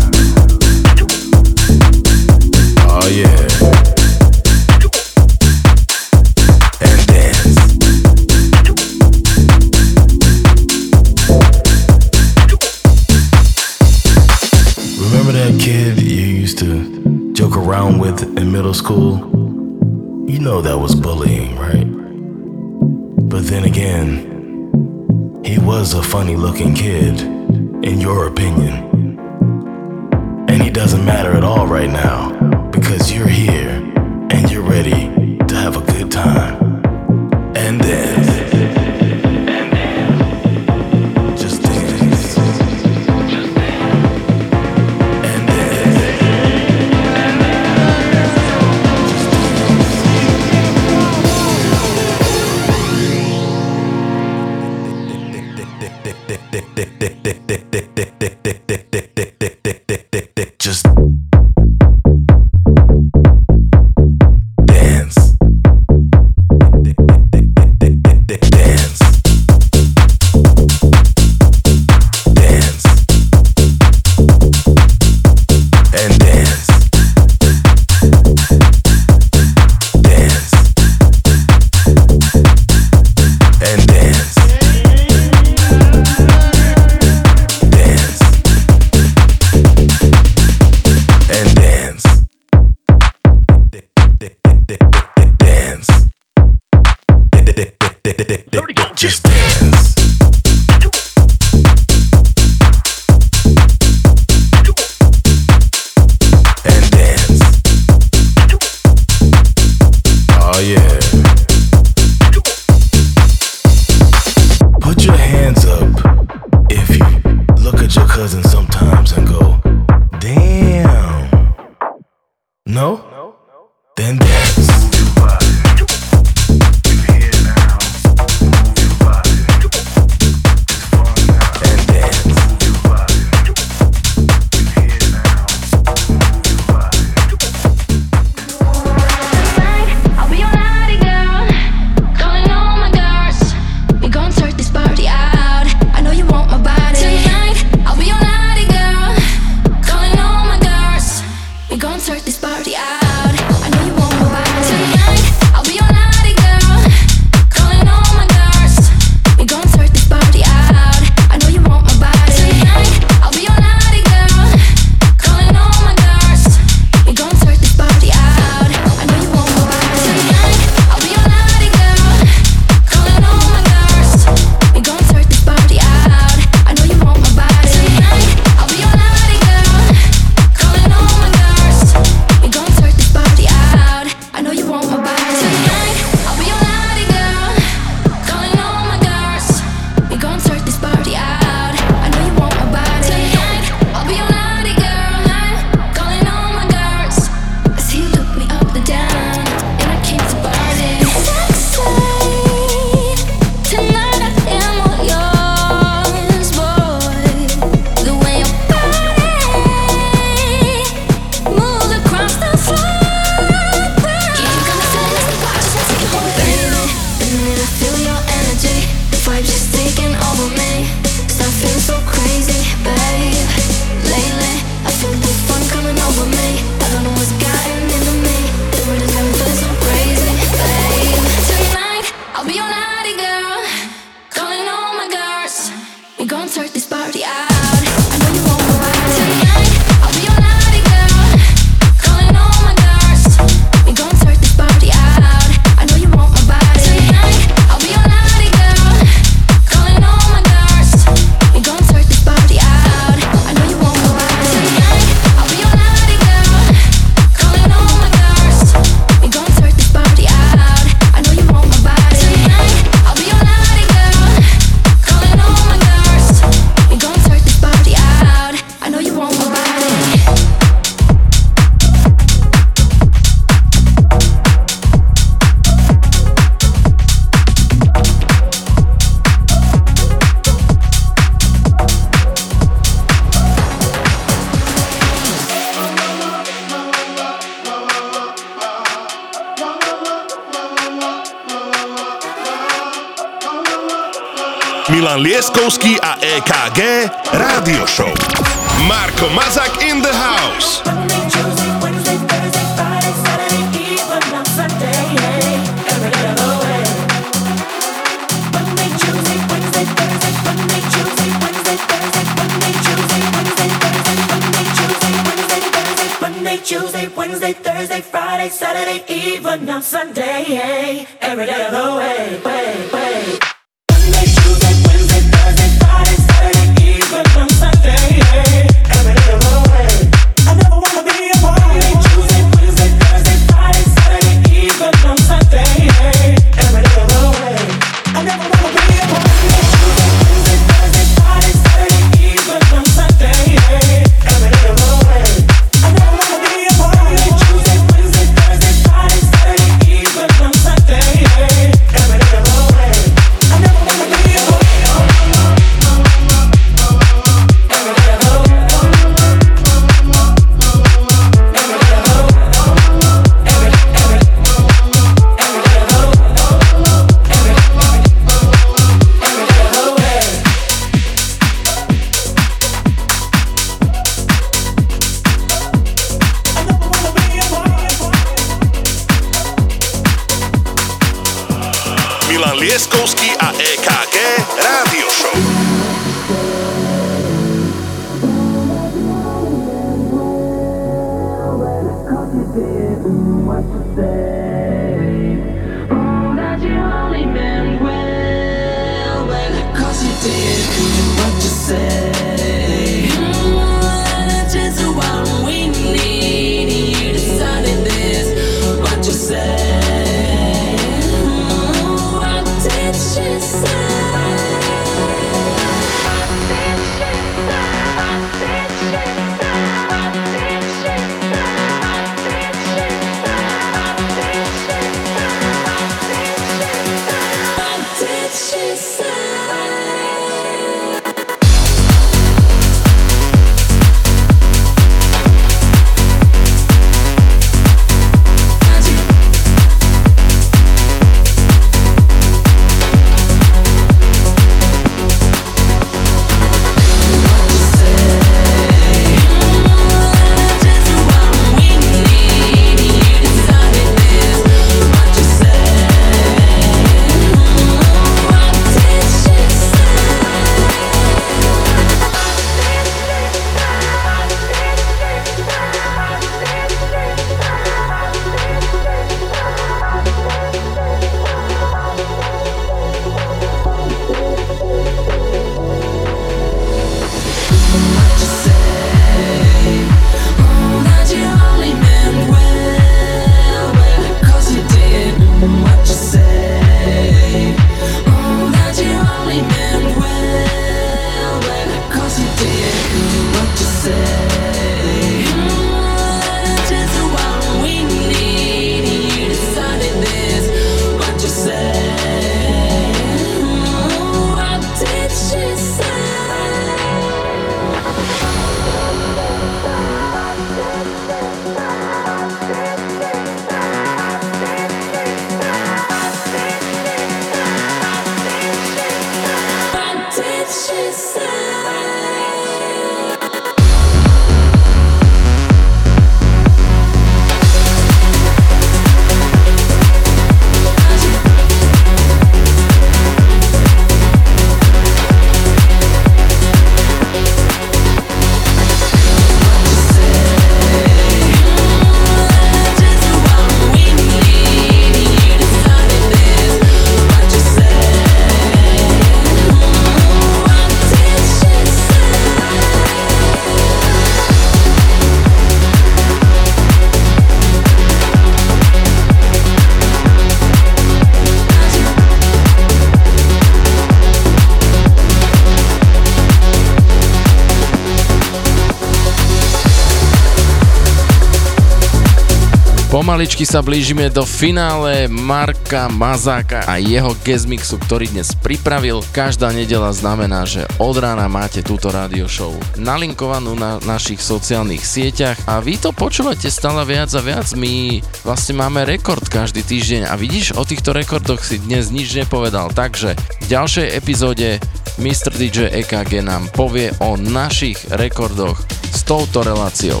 pomaličky sa blížime do finále Marka Mazáka a jeho guestmixu, ktorý dnes pripravil. Každá nedela znamená, že od rána máte túto rádio show nalinkovanú na našich sociálnych sieťach a vy to počúvate stále viac a viac. My vlastne máme rekord každý týždeň a vidíš, o týchto rekordoch si dnes nič nepovedal. Takže v ďalšej epizóde Mr. DJ EKG nám povie o našich rekordoch s touto reláciou.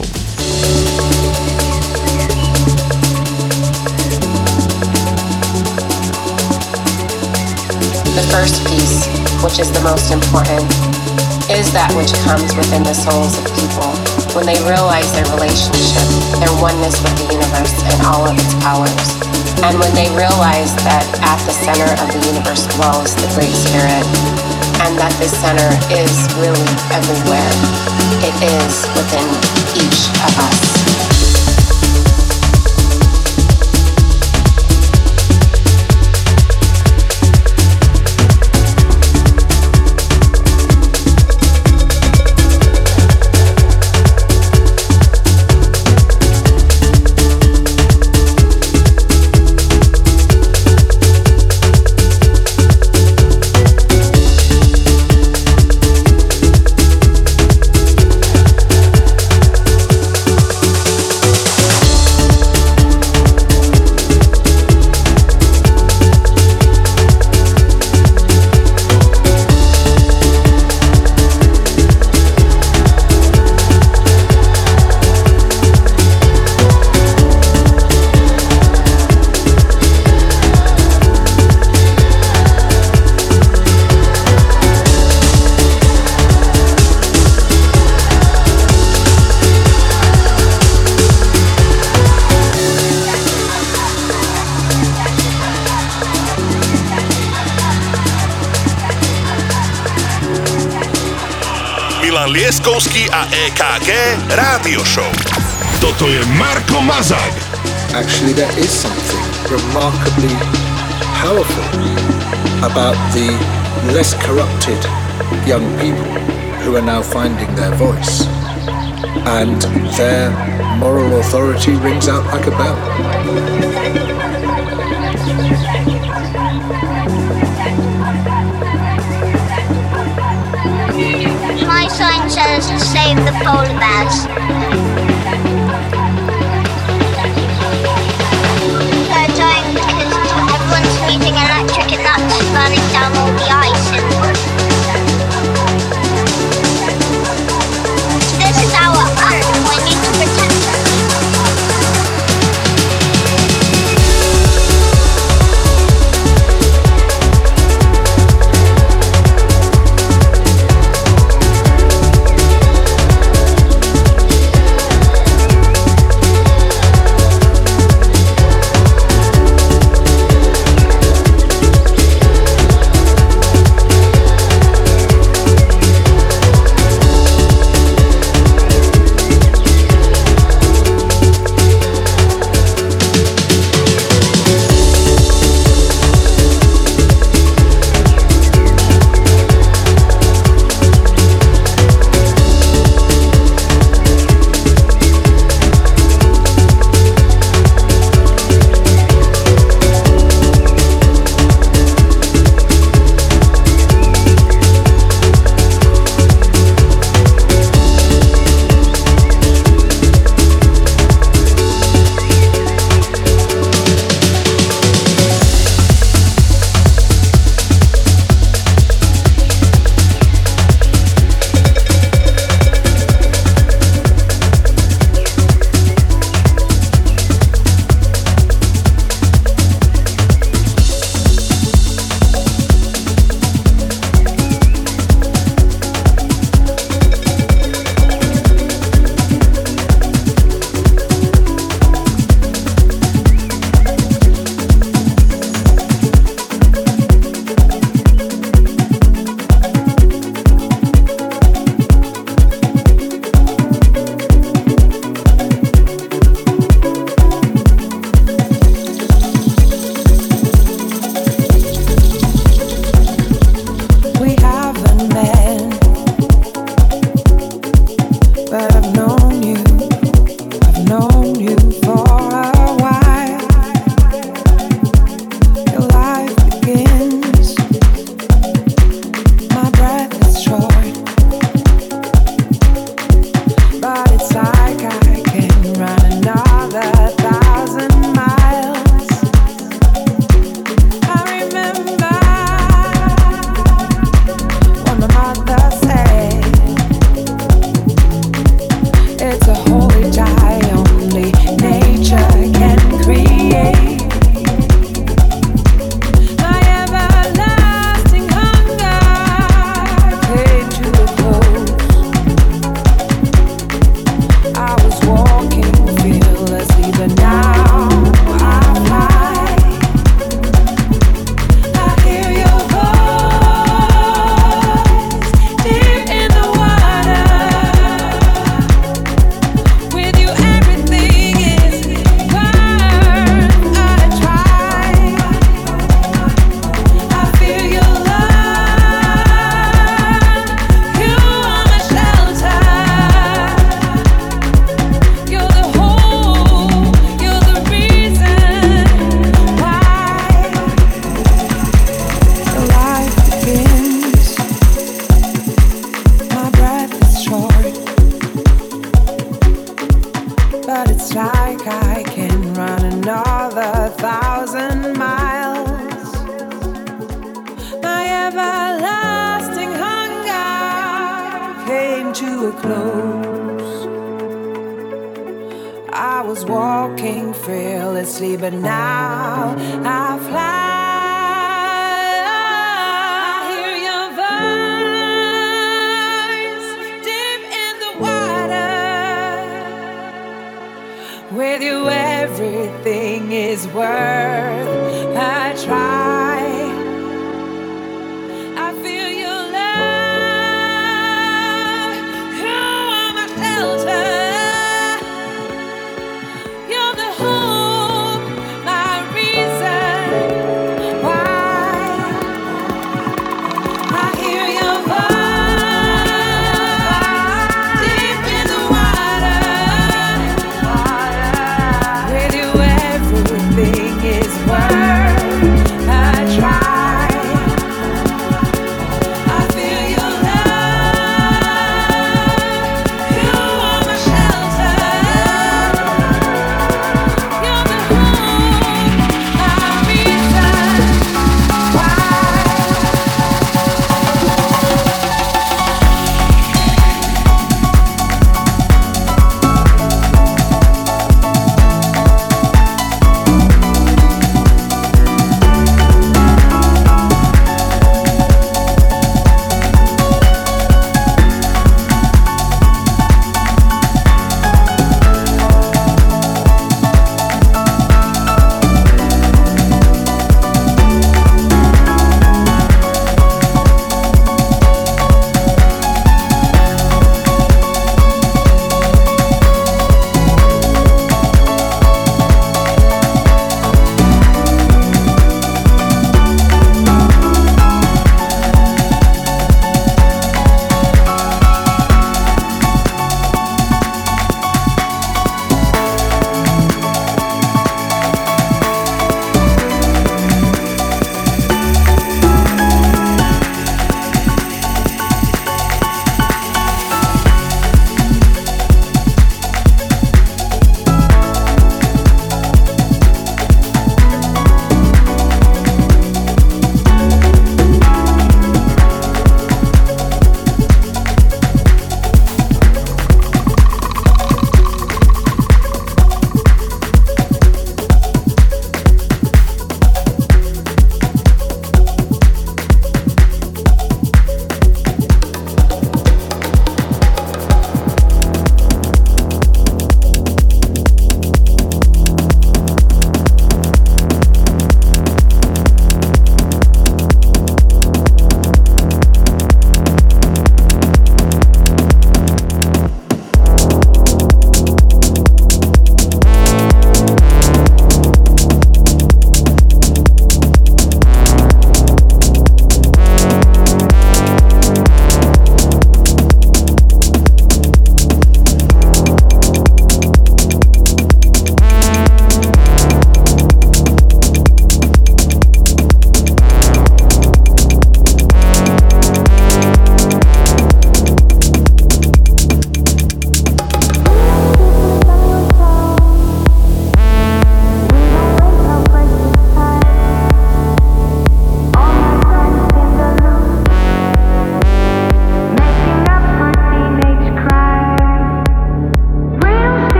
The first piece, which is the most important, is that which comes within the souls of people when they realize their relationship, their oneness with the universe and all of its powers. And when they realize that at the center of the universe dwells the Great Spirit, and that this center is really everywhere. It is within each of us. Milan Lieskovský a EKG Rádio Show. Toto je Marko Mazak. Actually, there is something remarkably powerful about the less corrupted young people who are now finding their voice. And their moral authority rings out like a bell. Save the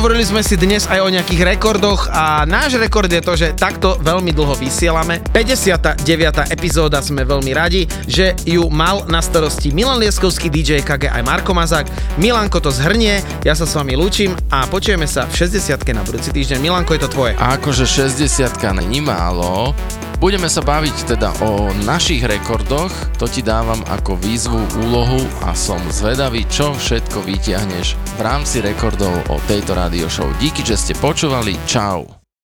hovorili sme si dnes aj o nejakých rekordoch a náš rekord je to, že takto veľmi dlho vysielame. 59. epizóda sme veľmi radi, že ju mal na starosti Milan Lieskovský, DJ KG aj Marko Mazák. Milanko to zhrnie, ja sa s vami lúčim a počujeme sa v 60 na budúci týždeň. Milanko, je to tvoje. A akože 60 není málo, Budeme sa baviť teda o našich rekordoch, to ti dávam ako výzvu, úlohu a som zvedavý, čo všetko vytiahneš v rámci rekordov o tejto radio show. Díky, že ste počúvali, čau.